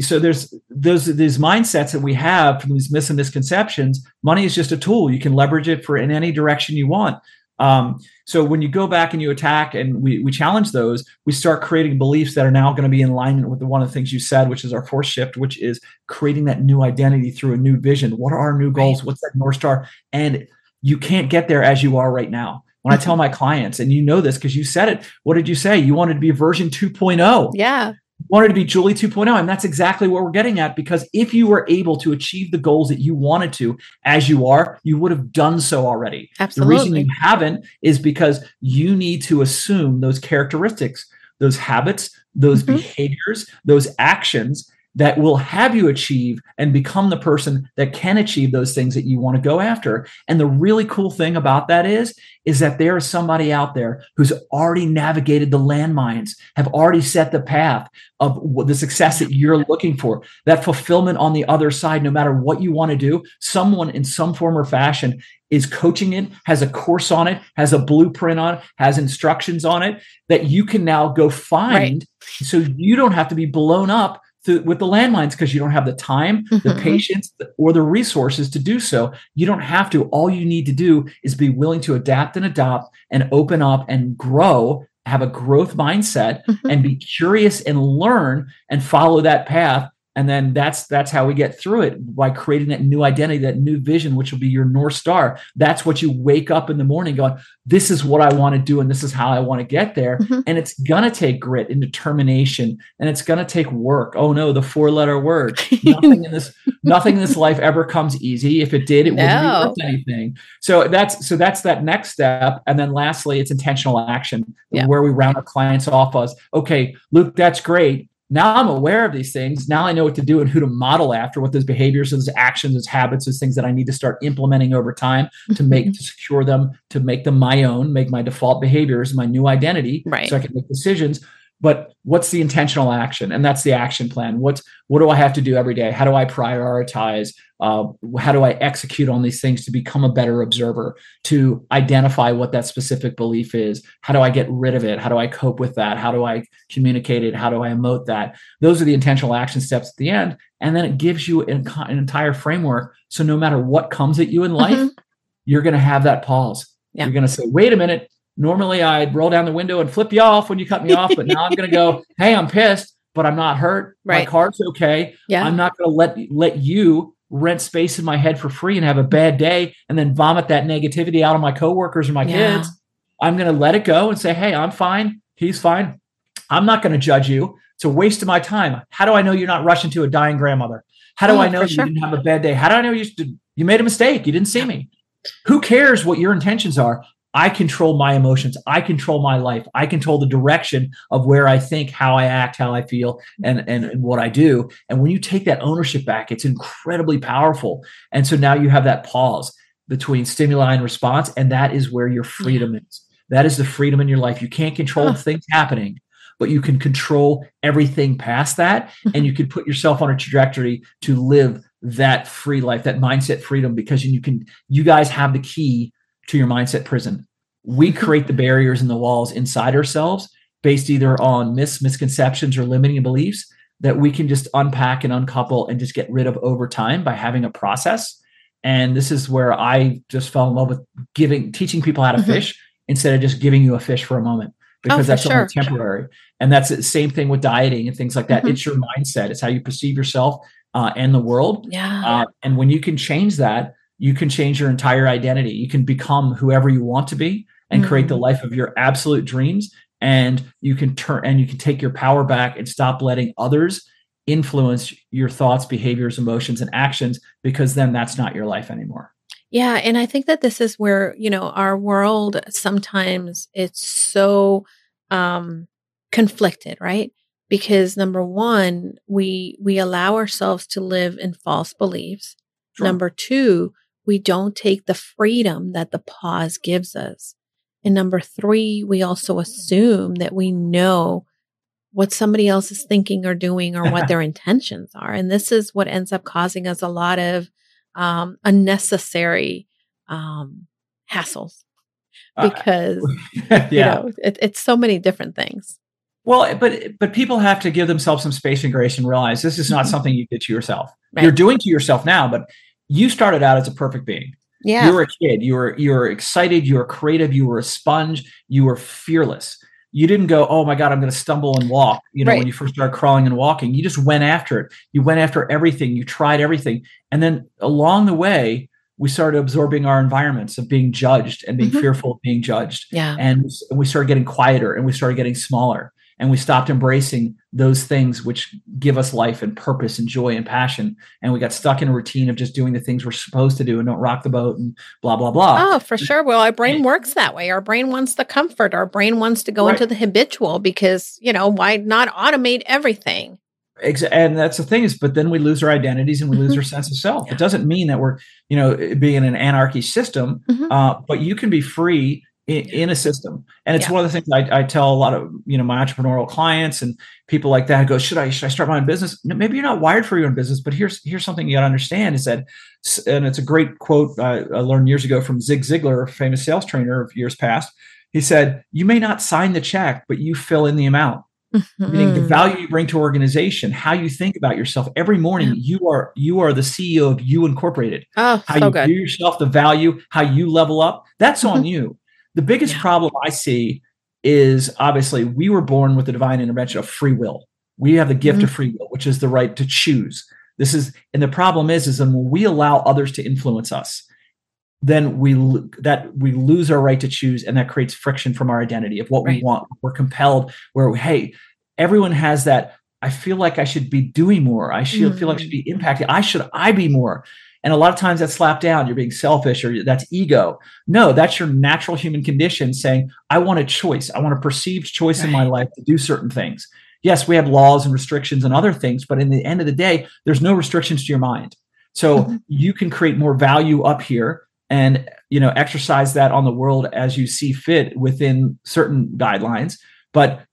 so there's those these mindsets that we have from these mis and misconceptions money is just a tool you can leverage it for in any direction you want um, so when you go back and you attack and we, we challenge those we start creating beliefs that are now going to be in alignment with the, one of the things you said which is our fourth shift which is creating that new identity through a new vision. What are our new goals? What's that north star? And you can't get there as you are right now. When I tell my clients, and you know this because you said it, what did you say? You wanted to be version 2.0. Yeah wanted to be Julie 2.0. And that's exactly what we're getting at because if you were able to achieve the goals that you wanted to as you are, you would have done so already. Absolutely. The reason you haven't is because you need to assume those characteristics, those habits, those mm-hmm. behaviors, those actions that will have you achieve and become the person that can achieve those things that you want to go after. And the really cool thing about that is, is that there is somebody out there who's already navigated the landmines, have already set the path of the success that you're looking for, that fulfillment on the other side, no matter what you want to do, someone in some form or fashion is coaching it, has a course on it, has a blueprint on it, has instructions on it that you can now go find. Right. So you don't have to be blown up to, with the landmines because you don't have the time, mm-hmm. the patience, or the resources to do so. You don't have to. All you need to do is be willing to adapt and adopt and open up and grow, have a growth mindset, mm-hmm. and be curious and learn and follow that path and then that's that's how we get through it by creating that new identity that new vision which will be your north star. That's what you wake up in the morning going this is what i want to do and this is how i want to get there. Mm-hmm. and it's going to take grit and determination and it's going to take work. Oh no the four letter word nothing in this nothing in this life ever comes easy. If it did it no. wouldn't be worth anything. So that's so that's that next step. And then lastly it's intentional action yeah. where we round our clients off as okay luke that's great now I'm aware of these things. Now I know what to do and who to model after, what those behaviors, those actions, those habits, those things that I need to start implementing over time to make mm-hmm. to secure them, to make them my own, make my default behaviors my new identity, right. so I can make decisions but what's the intentional action? And that's the action plan. What's what do i have to do every day? How do i prioritize uh, how do i execute on these things to become a better observer to identify what that specific belief is? How do i get rid of it? How do i cope with that? How do i communicate it? How do i emote that? Those are the intentional action steps at the end and then it gives you an, an entire framework so no matter what comes at you in life mm-hmm you're going to have that pause. Yeah. You're going to say, wait a minute. Normally I'd roll down the window and flip you off when you cut me off, but now I'm going to go, hey, I'm pissed, but I'm not hurt. Right. My car's okay. Yeah. I'm not going to let let you rent space in my head for free and have a bad day and then vomit that negativity out on my coworkers or my yeah. kids. I'm going to let it go and say, hey, I'm fine. He's fine. I'm not going to judge you. It's a waste of my time. How do I know you're not rushing to a dying grandmother? How do oh, I know you sure. didn't have a bad day? How do I know you you made a mistake? You didn't see me. Who cares what your intentions are? I control my emotions. I control my life. I control the direction of where I think, how I act, how I feel, and, and, and, what I do. And when you take that ownership back, it's incredibly powerful. And so now you have that pause between stimuli and response. And that is where your freedom is. That is the freedom in your life. You can't control things happening, but you can control everything past that. Mm-hmm. and you can put yourself on a trajectory to live that free life, that mindset freedom, because you can, you guys have the key to your mindset prison. We mm-hmm. create the barriers and the walls inside ourselves based either on mis misconceptions or limiting beliefs that we can just unpack and uncouple and just get rid of over time by having a process. And this is where I just fell in love with giving, teaching people how to mm-hmm. fish instead of just giving you a fish for a moment oh, because oh, that's sure. only temporary. And that's the same thing with dieting and things like that. Mm-hmm. It's your mindset. It's how you perceive yourself uh, and the world. Yeah. Uh, and when you can change that, you can change your entire identity. You can become whoever you want to be and mm-hmm. create the mm-hmm. life of your absolute dreams. And you can turn and you can take your power back and stop letting others influence your thoughts, behaviors, emotions, and actions because then that's not your life anymore. Yeah. And I think that this is where, you know, our world sometimes it's so um conflicted, right? Because number one, we we allow ourselves to live in false beliefs. Sure. Number two, we don't take the freedom that the pause gives us. And number three, we also assume that we know what somebody else is thinking or doing or what their intentions are. And this is what ends up causing us a lot of um, unnecessary um, hassles uh, because uh, yeah. you know it, it's so many different things. Well, but but people have to give themselves some space and grace and realize this is not mm-hmm. something you did to yourself. Right. You're doing to yourself now, but you started out as a perfect being. Yeah. You were a kid. You were you were excited. You were creative. You were a sponge. You were fearless. You didn't go, oh my God, I'm going to stumble and walk. You know, right. when you first started crawling and walking, you just went after it. You went after everything. You tried everything. And then along the way, we started absorbing our environments of being judged and being mm-hmm. fearful of being judged. Yeah. And we started getting quieter and we started getting smaller and we stopped embracing those things which give us life and purpose and joy and passion and we got stuck in a routine of just doing the things we're supposed to do and don't rock the boat and blah blah blah oh for sure well our brain works that way our brain wants the comfort our brain wants to go right. into the habitual because you know why not automate everything and that's the thing is but then we lose our identities and we lose mm-hmm. our sense of self yeah. it doesn't mean that we're you know being in an anarchy system mm-hmm. uh, but you can be free in, in a system. And it's yeah. one of the things I, I, tell a lot of you know my entrepreneurial clients and people like that. go, should I should I start my own business? Maybe you're not wired for your own business, but here's here's something you got to understand is that, and it's a great quote I, I learned years ago from Zig Ziglar, a famous sales trainer of years past. He said, "You may not sign the check, but you fill in the amount." Mm-hmm. Meaning the value you bring to organization, how you think about yourself every morning. Yeah. You are you are the CEO of you incorporated. Oh, how so you good. do yourself, the value, how you level up. That's mm-hmm. on you. The biggest yeah. problem I see is obviously we were born with the divine intervention of free will. We have the gift mm-hmm. of free will, which is the right to choose. This is, and the problem is, is when we allow others to influence us, then we that we lose our right to choose, and that creates friction from our identity of what right. we want. We're compelled. Where hey, everyone has that. I feel like I should be doing more. I should mm-hmm. feel like I should be impacted. I should I be more. And a lot of times that's slapped down. You're being selfish or that's ego. No, that's your natural human condition saying, I want a choice. I want a perceived choice right. in my life to do certain things. Yes, we have laws and restrictions and other things, but in the end of the day, there's no restrictions to your mind. So mm-hmm. you can create more value up here and you know exercise that on the world as you see fit within certain guidelines, but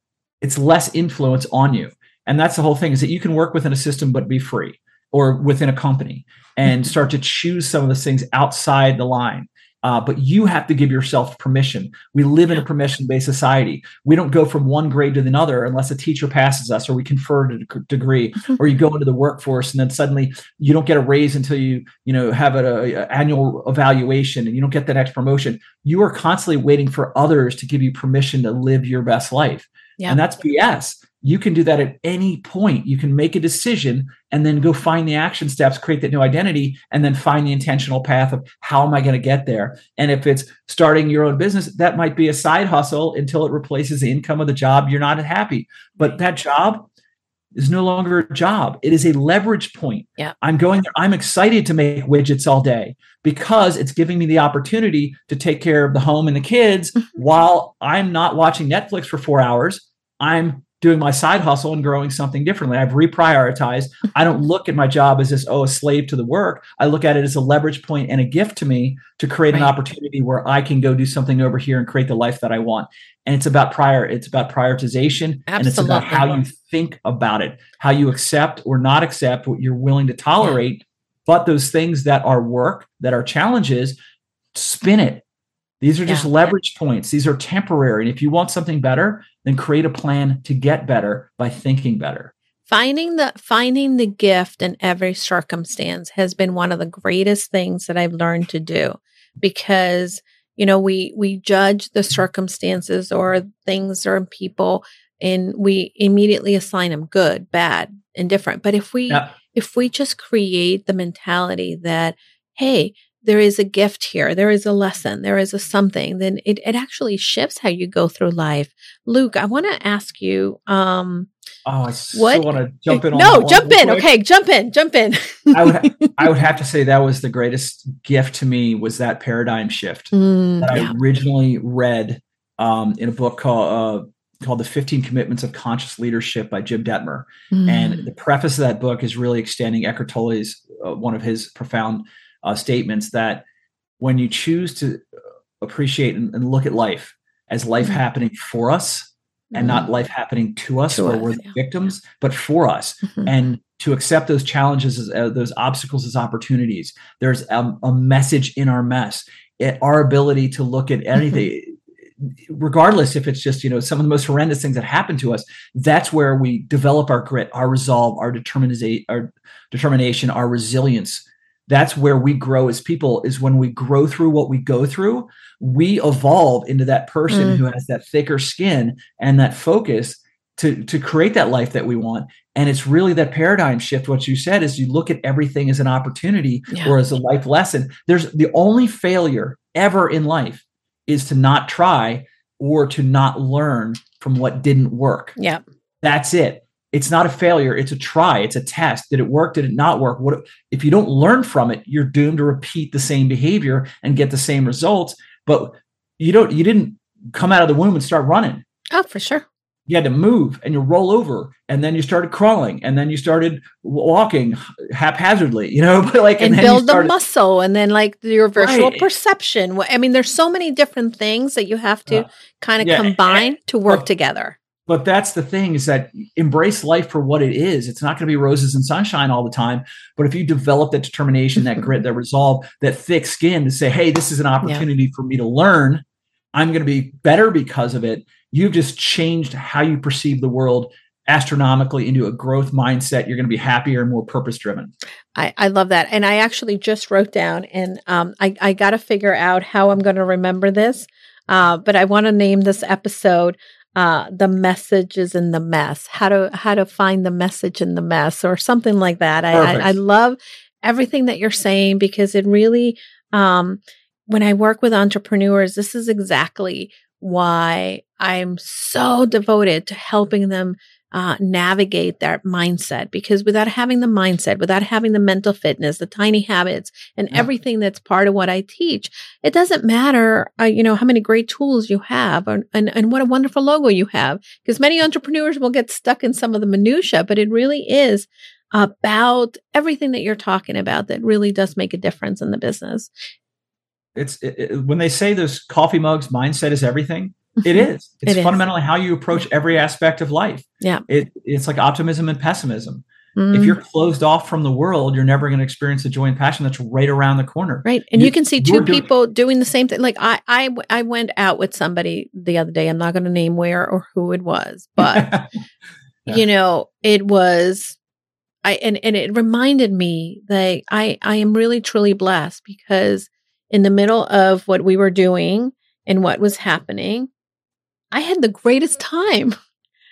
it's less influence on you. And that's the whole thing is that you can work within a system but be free or within a company and start to choose some of those things outside the line. uh, but you have to give yourself permission. We live in a permission based society. We don't go from one grade to another unless a teacher passes us or we confer a degree mm-hmm. or you go into the workforce and then suddenly you don't get a raise until you, you know, have an annual evaluation and you don't get the next promotion. You are constantly waiting for others to give you permission to live your best life. Yeah. And that's BS you can do that at any point. You can make a decision and then go find the action steps, create that new identity, and then find the intentional path of how am I going to get there. And if it's starting your own business, that might be a side hustle until it replaces the income of the job you're not happy. But that job is no longer a job. It is a leverage point. Yeah. I'm going there. I'm excited to make widgets all day because it's giving me the opportunity to take care of the home and the kids mm-hmm. while I'm not watching Netflix for four hours. I'm doing my side hustle and growing something differently. I've reprioritized. I don't look at my job as this, oh, a slave to the work. I look at it as a leverage point and a gift to me to create right. an opportunity where I can go do something over here and create the life that I want. And it's about prior, it's about prioritization Absolutely. and it's about how you think about it, how you accept or not accept what you're willing to tolerate. Yeah. But those things that are work, that are challenges, spin it these are just yeah. leverage points. These are temporary. And if you want something better, then create a plan to get better by thinking better. Finding the finding the gift in every circumstance has been one of the greatest things that I've learned to do because you know we we judge the circumstances or things or people and we immediately assign them good, bad, indifferent. But if we yeah. if we just create the mentality that hey, there is a gift here, there is a lesson, there is a something, then it, it actually shifts how you go through life. Luke, I want to ask you, um, Oh, I what? want to jump in. no, jump in. Quick. Okay, jump in. Jump in. I would, I would have to say that was the greatest gift to me was that paradigm shift mm, that yeah. I originally read um, in a book called uh, called The 15 Commitments of Conscious Leadership by Jim Dethmer. Mm. And the preface of that book is really extending Eckhart Tolle's uh, one of his profound uh, statements that when you choose to appreciate and, and look at life as life mm-hmm. happening for us and mm-hmm. not life happening to us to where us, we're the yeah. victims, but for us. Mm-hmm. And to accept those challenges, as, uh, those obstacles as opportunities. There's a, a message in our mess. It, our ability to look at anything, mm-hmm. regardless if it's just you know some of the most horrendous things that happen to us. That's where we develop our grit, our resolve, our determination, our determination, our resilience that's where we grow as people is when we grow through what we go through we evolve into that person mm. who has that thicker skin and that focus to to create that life that we want. And it's really that paradigm shift. What you said is you look at everything as an opportunity yeah. or as a life lesson. There's the only failure ever in life is to not try or to not learn from what didn't work. Yeah. That's it it's not a failure it's a try it's a test. Did it work did it not work? What if you don't learn from it you're doomed to repeat the same behavior and get the same results but you don't you didn't come out of the womb and start running. Oh for sure. You had to move and you roll over and then you started crawling and then you started walking haphazardly you know but like and, and build started, the muscle and then like your virtual right. perception. I mean there's so many different things that you have to uh, kind of yeah, combine and, to work together but that's the thing is that embrace life for what it is. It's not going to be roses and sunshine all the time but if you develop that determination that grit that resolve that thick skin to say hey this is an opportunity yeah. for me to learn. I'm going to be better because of it. You've just changed how you perceive the world astronomically into a growth mindset. You're going to be happier and more purpose driven I, I love that. And i actually just wrote down and um, i, I got to figure out how i'm going to remember this uh, but i want to name this episode uh, the message is in the mess, how to how to find the message in the mess, or something like that. I, I, I, love everything that you're saying because it really, um, when I work with entrepreneurs, this is exactly why I'm so devoted to helping them uh, navigate that mindset because without having the mindset, without having the mental fitness, the tiny habits, and yeah. everything that's part of what I teach, it doesn't matter, uh, you know, how many great tools you have or, and, and what a wonderful logo you have. Because many entrepreneurs will get stuck in some of the minutia, but it really is about everything that you're talking about that really does make a difference in the business. It's it, it, when they say those coffee mugs, mindset is everything it mm-hmm. It's it fundamentally is. how you approach every aspect of life. Yeah. It, it's like optimism and pessimism. Mm. If you're closed off from the world, you're never going to experience the joy and passion that's right around the corner. Right. And you, you can see two people doing the same thing. Like I, I, I went out with somebody the other day. I'm not going to name where or who it was, but yeah. you know, it was, I, and, and it reminded me that I, I am really truly blessed because in the middle of what we were doing and what was happening, I had the greatest time.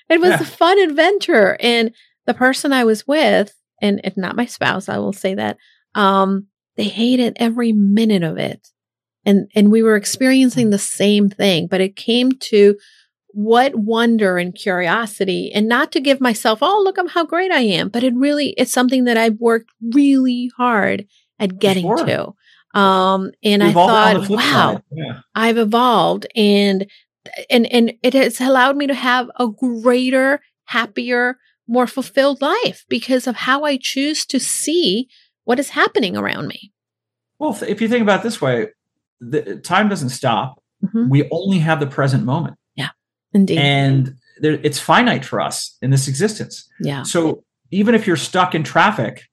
It was yeah. a fun adventure. And the person I was with, and if not my spouse, I will say that, um, they hated every minute of it. And, and we were experiencing the same thing, but it came to what wonder and curiosity and not to give myself, oh, look at how great I am, but it really, it's something that I've worked really hard at getting sure. to. Um, and I thought, wow, yeah. I've evolved and, and, and it has allowed me to have a greater, happier, more fulfilled life because of how I choose to see what is happening around me. Well, if you think about it this way, the time doesn't stop. Mm-hmm. We only have the present moment. Yeah, indeed. And there, it's finite for us in this existence. Yeah. So even if you're stuck in traffic,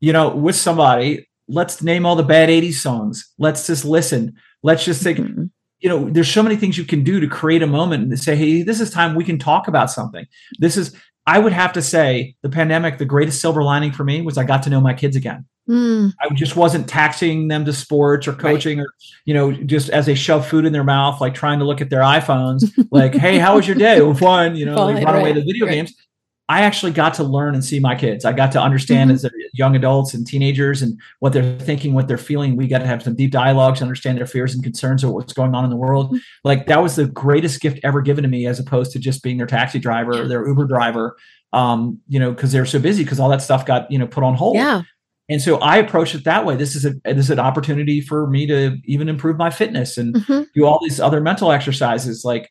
you know, with somebody, let's name all the bad 80s songs. Let's just listen. Let's just think, mm-hmm. You know, there's so many things you can do to create a moment and say, hey, this is time we can talk about something. This is I would have to say the pandemic, the greatest silver lining for me was I got to know my kids again. Mm. I just wasn't taxing them to sports or coaching right. or, you know, just as they shove food in their mouth, like trying to look at their iPhones, like, hey, how was your day? Well, fun, you know, Fine, like run right. away to video right. games. I actually got to learn and see my kids. I got to understand mm-hmm. as young adults and teenagers and what they're thinking, what they're feeling. We got to have some deep dialogues, understand their fears and concerns of what's going on in the world. Mm-hmm. Like that was the greatest gift ever given to me, as opposed to just being their taxi driver or their Uber driver. Um, you know, because they're so busy because all that stuff got you know put on hold. Yeah. And so I approach it that way. This is a this is an opportunity for me to even improve my fitness and mm-hmm. do all these other mental exercises. Like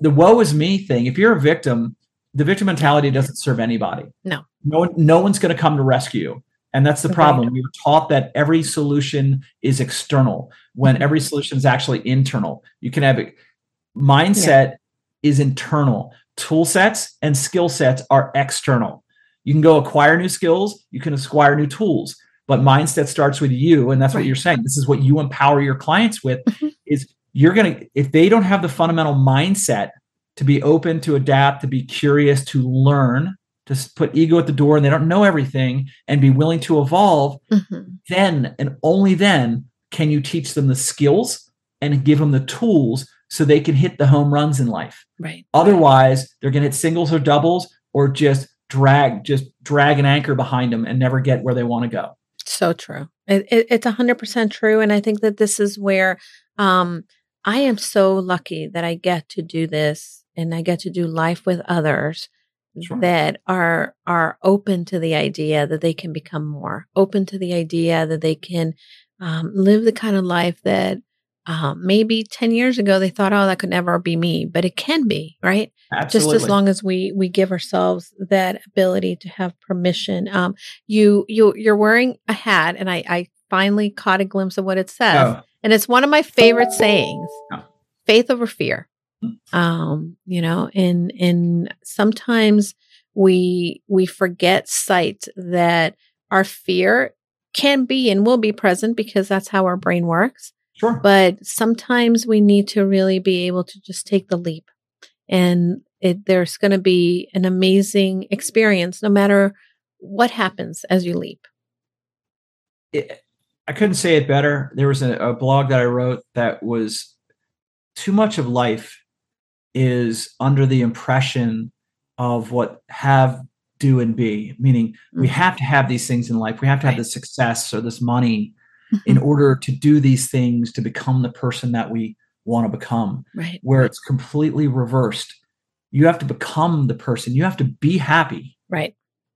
the woe is me thing. If you're a victim the victim mentality doesn't serve anybody. No. No no one's going to come to rescue. And that's the problem. Right. We were taught that every solution is external when mm-hmm. every solution is actually internal. You can have a Mindset yeah. is internal. Tool sets and skill sets are external. You can go acquire new skills, you can acquire new tools, but mindset starts with you. And that's right. what you're saying. This is what you empower your clients with mm-hmm. is you're going to, if they don't have the fundamental mindset to be open, to adapt, to be curious, to learn, to put ego at the door and they don't know everything and be willing to evolve, mm-hmm. then and only then can you teach them the skills and give them the tools so they can hit the home runs in life. Right. Otherwise, they're going to hit singles or doubles or just drag just drag an anchor behind them and never get where they want to go. So true. It, it, it's 100% true and I think that this is where um I am so lucky that I get to do this and I get to do life with others sure. that are are open to the idea that they can become more, open to the idea that they can um, live the kind of life that um, maybe 10 years ago they thought oh that could never be me but it can be right Absolutely. just as long as we we give ourselves that ability to have permission um you you you're wearing a hat and i i finally caught a glimpse of what it says oh. and it's one of my favorite sayings oh. faith over fear um, you know, and and sometimes we we forget sight that our fear can be and will be present because that's how our brain works. Sure. But sometimes we need to really be able to just take the leap. And it, there's going to be an amazing experience no matter what happens as you leap. It, I couldn't say it better. There was a, a blog that I wrote that was too much of life is under the impression of what have, do, and be, meaning mm-hmm. we have to have these things in life. We have to have this success or this money in mm-hmm. order to do these things to become the person that we want to become. Right. Where it's completely reversed. You have to become the person. You have to be happy. Right.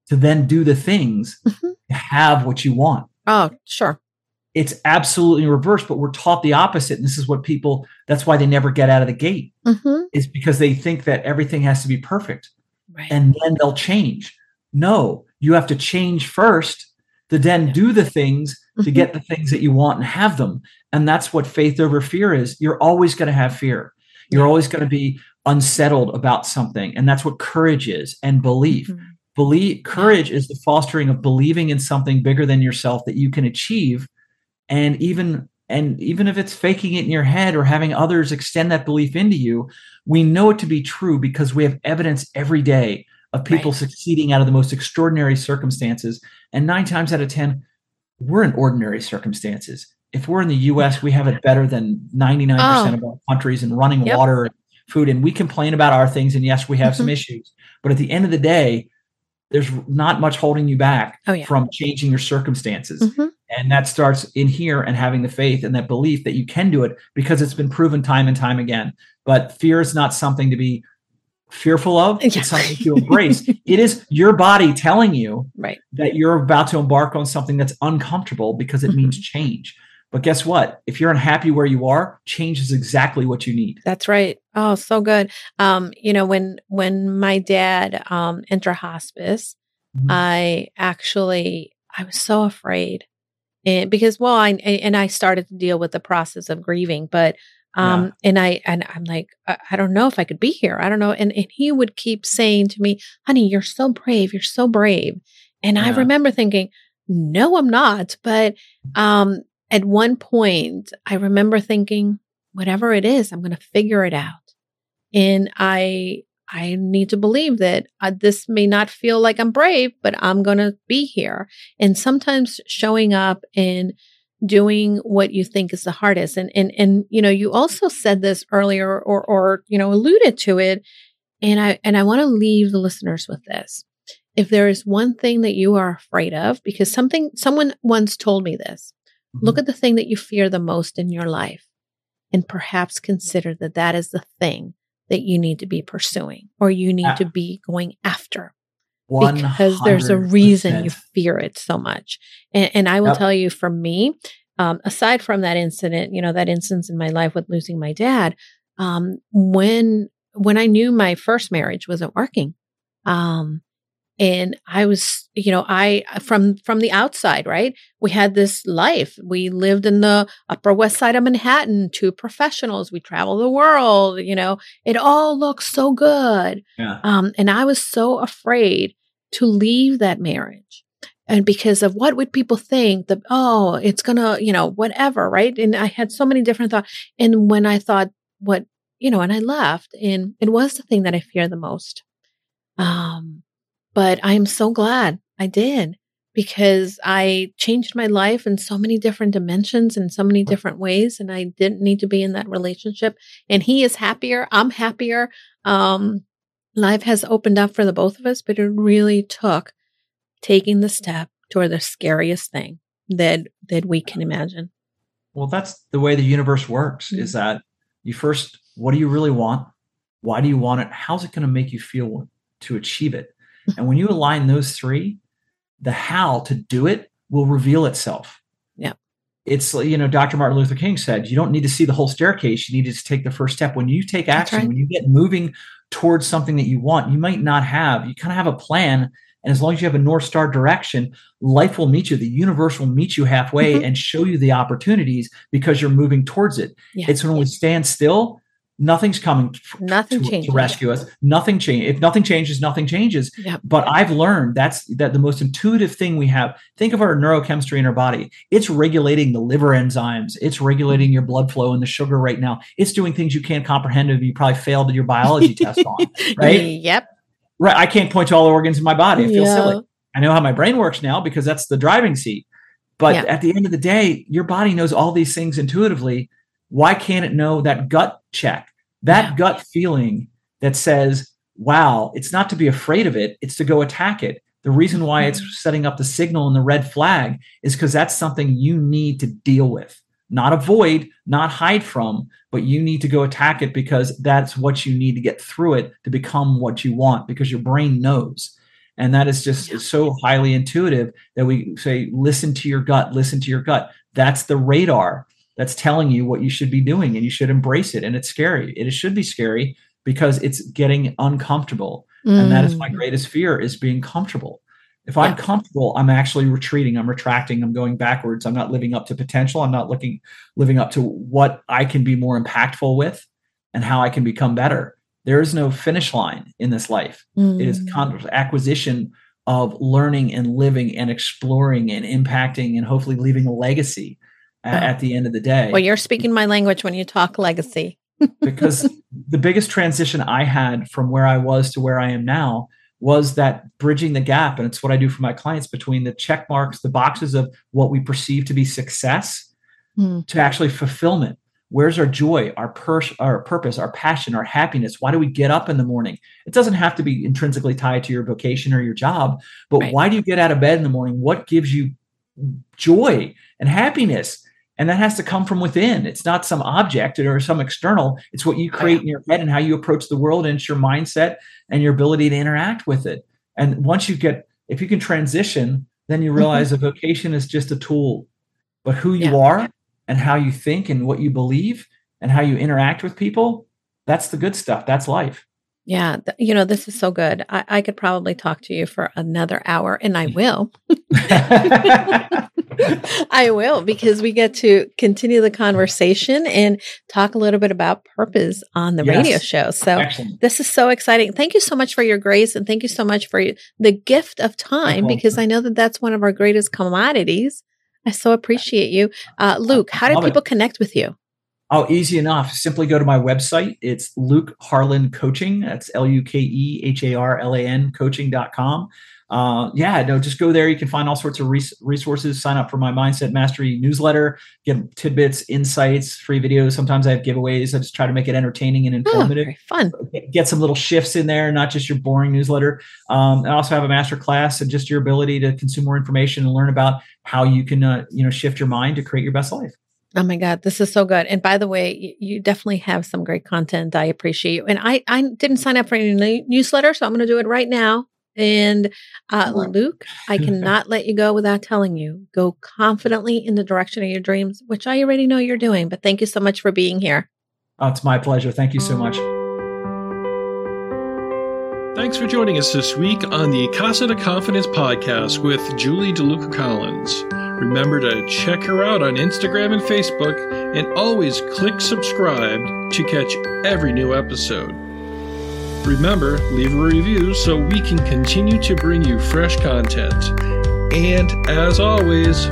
To then do the things mm-hmm. to have what you want. Oh, sure it's absolutely reversed but we're taught the opposite and this is what people that's why they never get out of the gate mm-hmm. is because they think that everything has to be perfect right. and then they'll change no you have to change first to then do the things mm-hmm. to get the things that you want and have them and that's what faith over fear is you're always going to have fear you're always going to be unsettled about something and that's what courage is and belief mm-hmm. Believe courage is the fostering of believing in something bigger than yourself that you can achieve, and even and even if it's faking it in your head or having others extend that belief into you, we know it to be true because we have evidence every day of people right. succeeding out of the most extraordinary circumstances. And nine times out of 10, we're in ordinary circumstances. If we're in the US, we have it better than 99% oh. of our countries and running yep. water, food, and we complain about our things. And yes, we have some issues. But at the end of the day, there's not much holding you back oh, yeah. from changing your circumstances. Mm-hmm. And that starts in here and having the faith and that belief that you can do it because it's been proven time and time again. But fear is not something to be fearful of. Yeah. It's something to embrace. it is your body telling you right. that you're about to embark on something that's uncomfortable because it mm-hmm. means change. But guess what? If you're unhappy where you are, change is exactly what you need. That's right. Oh, so good. Um, you know, when when my dad um entered hospice, mm-hmm. I actually I was so afraid. And because well, I and I started to deal with the process of grieving, but um, yeah. and I, and I'm like, I, I, don't know if I could be here. I don't know. And, and he would keep saying to me, honey, you're so brave. You're so brave. And yeah. I remember thinking, no, I'm not. But, um, at one point, I remember thinking, whatever it is, I'm going to figure it out. And I, I need to believe that uh, this may not feel like I'm brave, but I'm going to be here. And sometimes showing up and doing what you think is the hardest. And, and, and, you know, you also said this earlier or, or, you know, alluded to it. And I, and I want to leave the listeners with this. If there is one thing that you are afraid of, because something, someone once told me this, Mm-hmm. Look at the thing that you fear the most in your life and perhaps consider that that is the thing that you need to be pursuing or you need to be going after. 100%. Because there's a reason you fear it so much. And, and I will yep. tell you, for me, um, aside from that incident, you know, that instance in my life with losing my dad, um, when when I knew my first marriage wasn't working, um, and i was you know i from from the outside right? We had this life. We lived in the upper west side of manhattan two professionals. We travel the world you know? It all looks so good. Yeah. um and i was so afraid to leave that marriage. And because of what would people think? That oh it's gonna you know whatever right? And i had so many different thoughts and when i thought what you know and i left and it was the thing that i fear the most. Um but I'm so glad I did because I changed my life in so many different dimensions in so many different ways. And I didn't need to be in that relationship. And he is happier. I'm happier. Um, life has opened up for the both of us, but it really took taking the step toward the scariest thing that, that we can imagine. Well, that's the way the universe works mm-hmm. is that you first, what do you really want? Why do you want it? How's it going to make you feel to achieve it? And when you align those three, the how to do it will reveal itself. Yeah. It's you know, Dr. Martin Luther King said, you don't need to see the whole staircase. You need to take the first step. When you take action, right. when you get moving towards something that you want, you might not have, you kind of have a plan. And as long as you have a North Star direction, life will meet you. The universe will meet you halfway mm-hmm. and show you the opportunities because you're moving towards it. Yeah. It's when we stand still nothing's coming nothing to, to, rescue us. Nothing change if nothing changes nothing changes. Yep. but i've learned that's that the most intuitive thing we have think of our neurochemistry in our body. It's regulating the liver enzymes. It's regulating your blood flow and the sugar right now. It's doing things you can't comprehend if you probably failed your biology test on right? Yep. Right i can't point to all the organs in my body. I feel yeah. silly i know how my brain works now because that's the driving seat. But at the end of the day your body knows all these things intuitively why can't it know that gut check, that yeah. gut feeling that says, wow, it's not to be afraid of it, it's to go attack it. The reason why it's mm-hmm. setting up the signal and the red flag is because that's something you need to deal with, not avoid, not hide from, but you need to go attack it because that's what you need to get through it to become what you want because your brain knows. And that is just so highly intuitive that we say, listen to your gut, listen to your gut. That's the radar that's telling you what you should be doing and you should embrace it. And it's scary. It should be scary because it's getting uncomfortable. Mm. And that is my mm. greatest fear is being comfortable. If I'm comfortable, I'm actually retreating, I'm retracting, I'm going backwards. I'm not living up to potential. I'm not looking living up to what I can be more impactful with and how I can become better. There is no finish line in this life. Mm. It is mm. acquisition of learning and living and exploring and impacting and hopefully leaving a legacy at, at the end of the day. Well, you're speaking my language when you talk legacy. because the biggest transition I had from where I was to where I am now was that bridging the gap. And it's what I do for my clients between the check marks, the boxes of what we perceive to be success mm. to actually fulfillment. Where's our joy, our, pers- our purpose, our passion, our happiness? Why do we get up in the morning? It doesn't have to be intrinsically tied to your vocation or your job, but right. why do you get out of bed in the morning? What gives you joy and happiness? And that has to come from within. It's not some object or some external. It's what you create in your head and how you approach the world and it's your mindset and your ability to interact with it. And once you get if you can transition then you realize mm-hmm. a vocation is just a tool. But who you yeah. are and how you think and what you believe and how you interact with people that's the good stuff. That's life yeah, th- you know, this is so good. I-, I could probably talk to you for another hour, and I will. I will because we get to continue the conversation and talk a little bit about purpose on the yes. radio show. So Excellent. this is so exciting. Thank you so much for your grace and thank you so much for the gift of time because I know that that's one of our greatest commodities. I so appreciate you. Uh, Luke, how do people it. connect with you? Oh, easy enough. Simply go to my website. It's Luke Harlan Coaching. That's L U K E H A R L A N coaching.com uh, yeah, no, just go there. You can find all sorts of res- resources. Sign up for my Mindset Mastery newsletter, get tidbits, insights, free videos. Sometimes I have giveaways. I just try to make it entertaining and oh, informative. Oh, fun. Get some little shifts in there, not just your boring newsletter. Um, I also have a master class and just your ability to consume more information and learn about how you can, uh, you know, shift your mind to create your best life. Oh my God, this is so good. And by the way, you definitely have some great content. I appreciate you. And I, I didn't sign up for any newsletter, so I'm going to do it right now. And uh, Luke, I cannot let you go without telling you go confidently in the direction of your dreams, which I already know you're doing. But thank you so much for being here. Oh, it's my pleasure. Thank you so much. Thanks for joining us this week on the Casa de Confidence podcast with Julie DeLuca Collins. Remember to check her out on Instagram and Facebook, and always click subscribe to catch every new episode. Remember, leave a review so we can continue to bring you fresh content. And as always,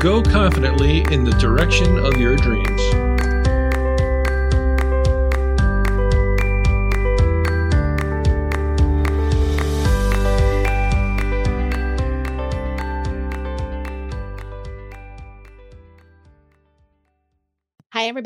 go confidently in the direction of your dreams.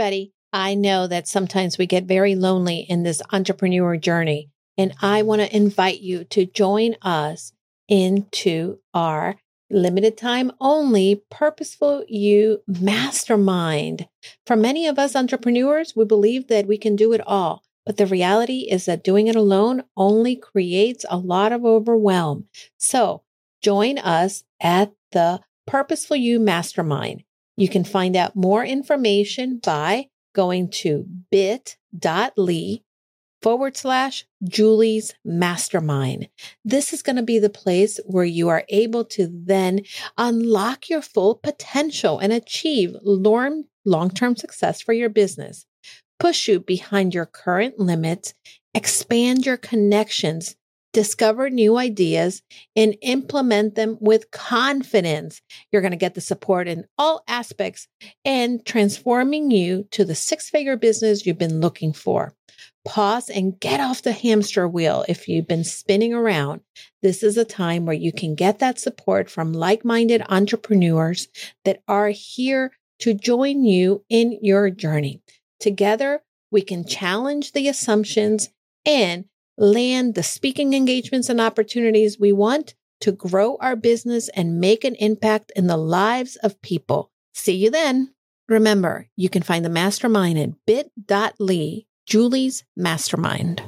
Everybody. I know that sometimes we get very lonely in this entrepreneur journey. And I want to invite you to join us into our limited time only purposeful you mastermind. For many of us entrepreneurs, we believe that we can do it all. But the reality is that doing it alone only creates a lot of overwhelm. So join us at the Purposeful You Mastermind. You can find out more information by going to bit.ly forward slash Julie's mastermind. This is going to be the place where you are able to then unlock your full potential and achieve long term success for your business. Push you behind your current limits, expand your connections, discover new ideas and implement them with confidence. You're going to get the support in all aspects and transforming you to the six figure business you've been looking for. Pause and get off the hamster wheel if you've been spinning around. This is a time where you can get that support from like minded entrepreneurs that are here to join you in your journey. Together, we can challenge the assumptions and land the speaking engagements and opportunities we want to grow our business and make an impact in the lives of people. See you then. Remember, you can find the mastermind at bit.ly, Julie's Mastermind.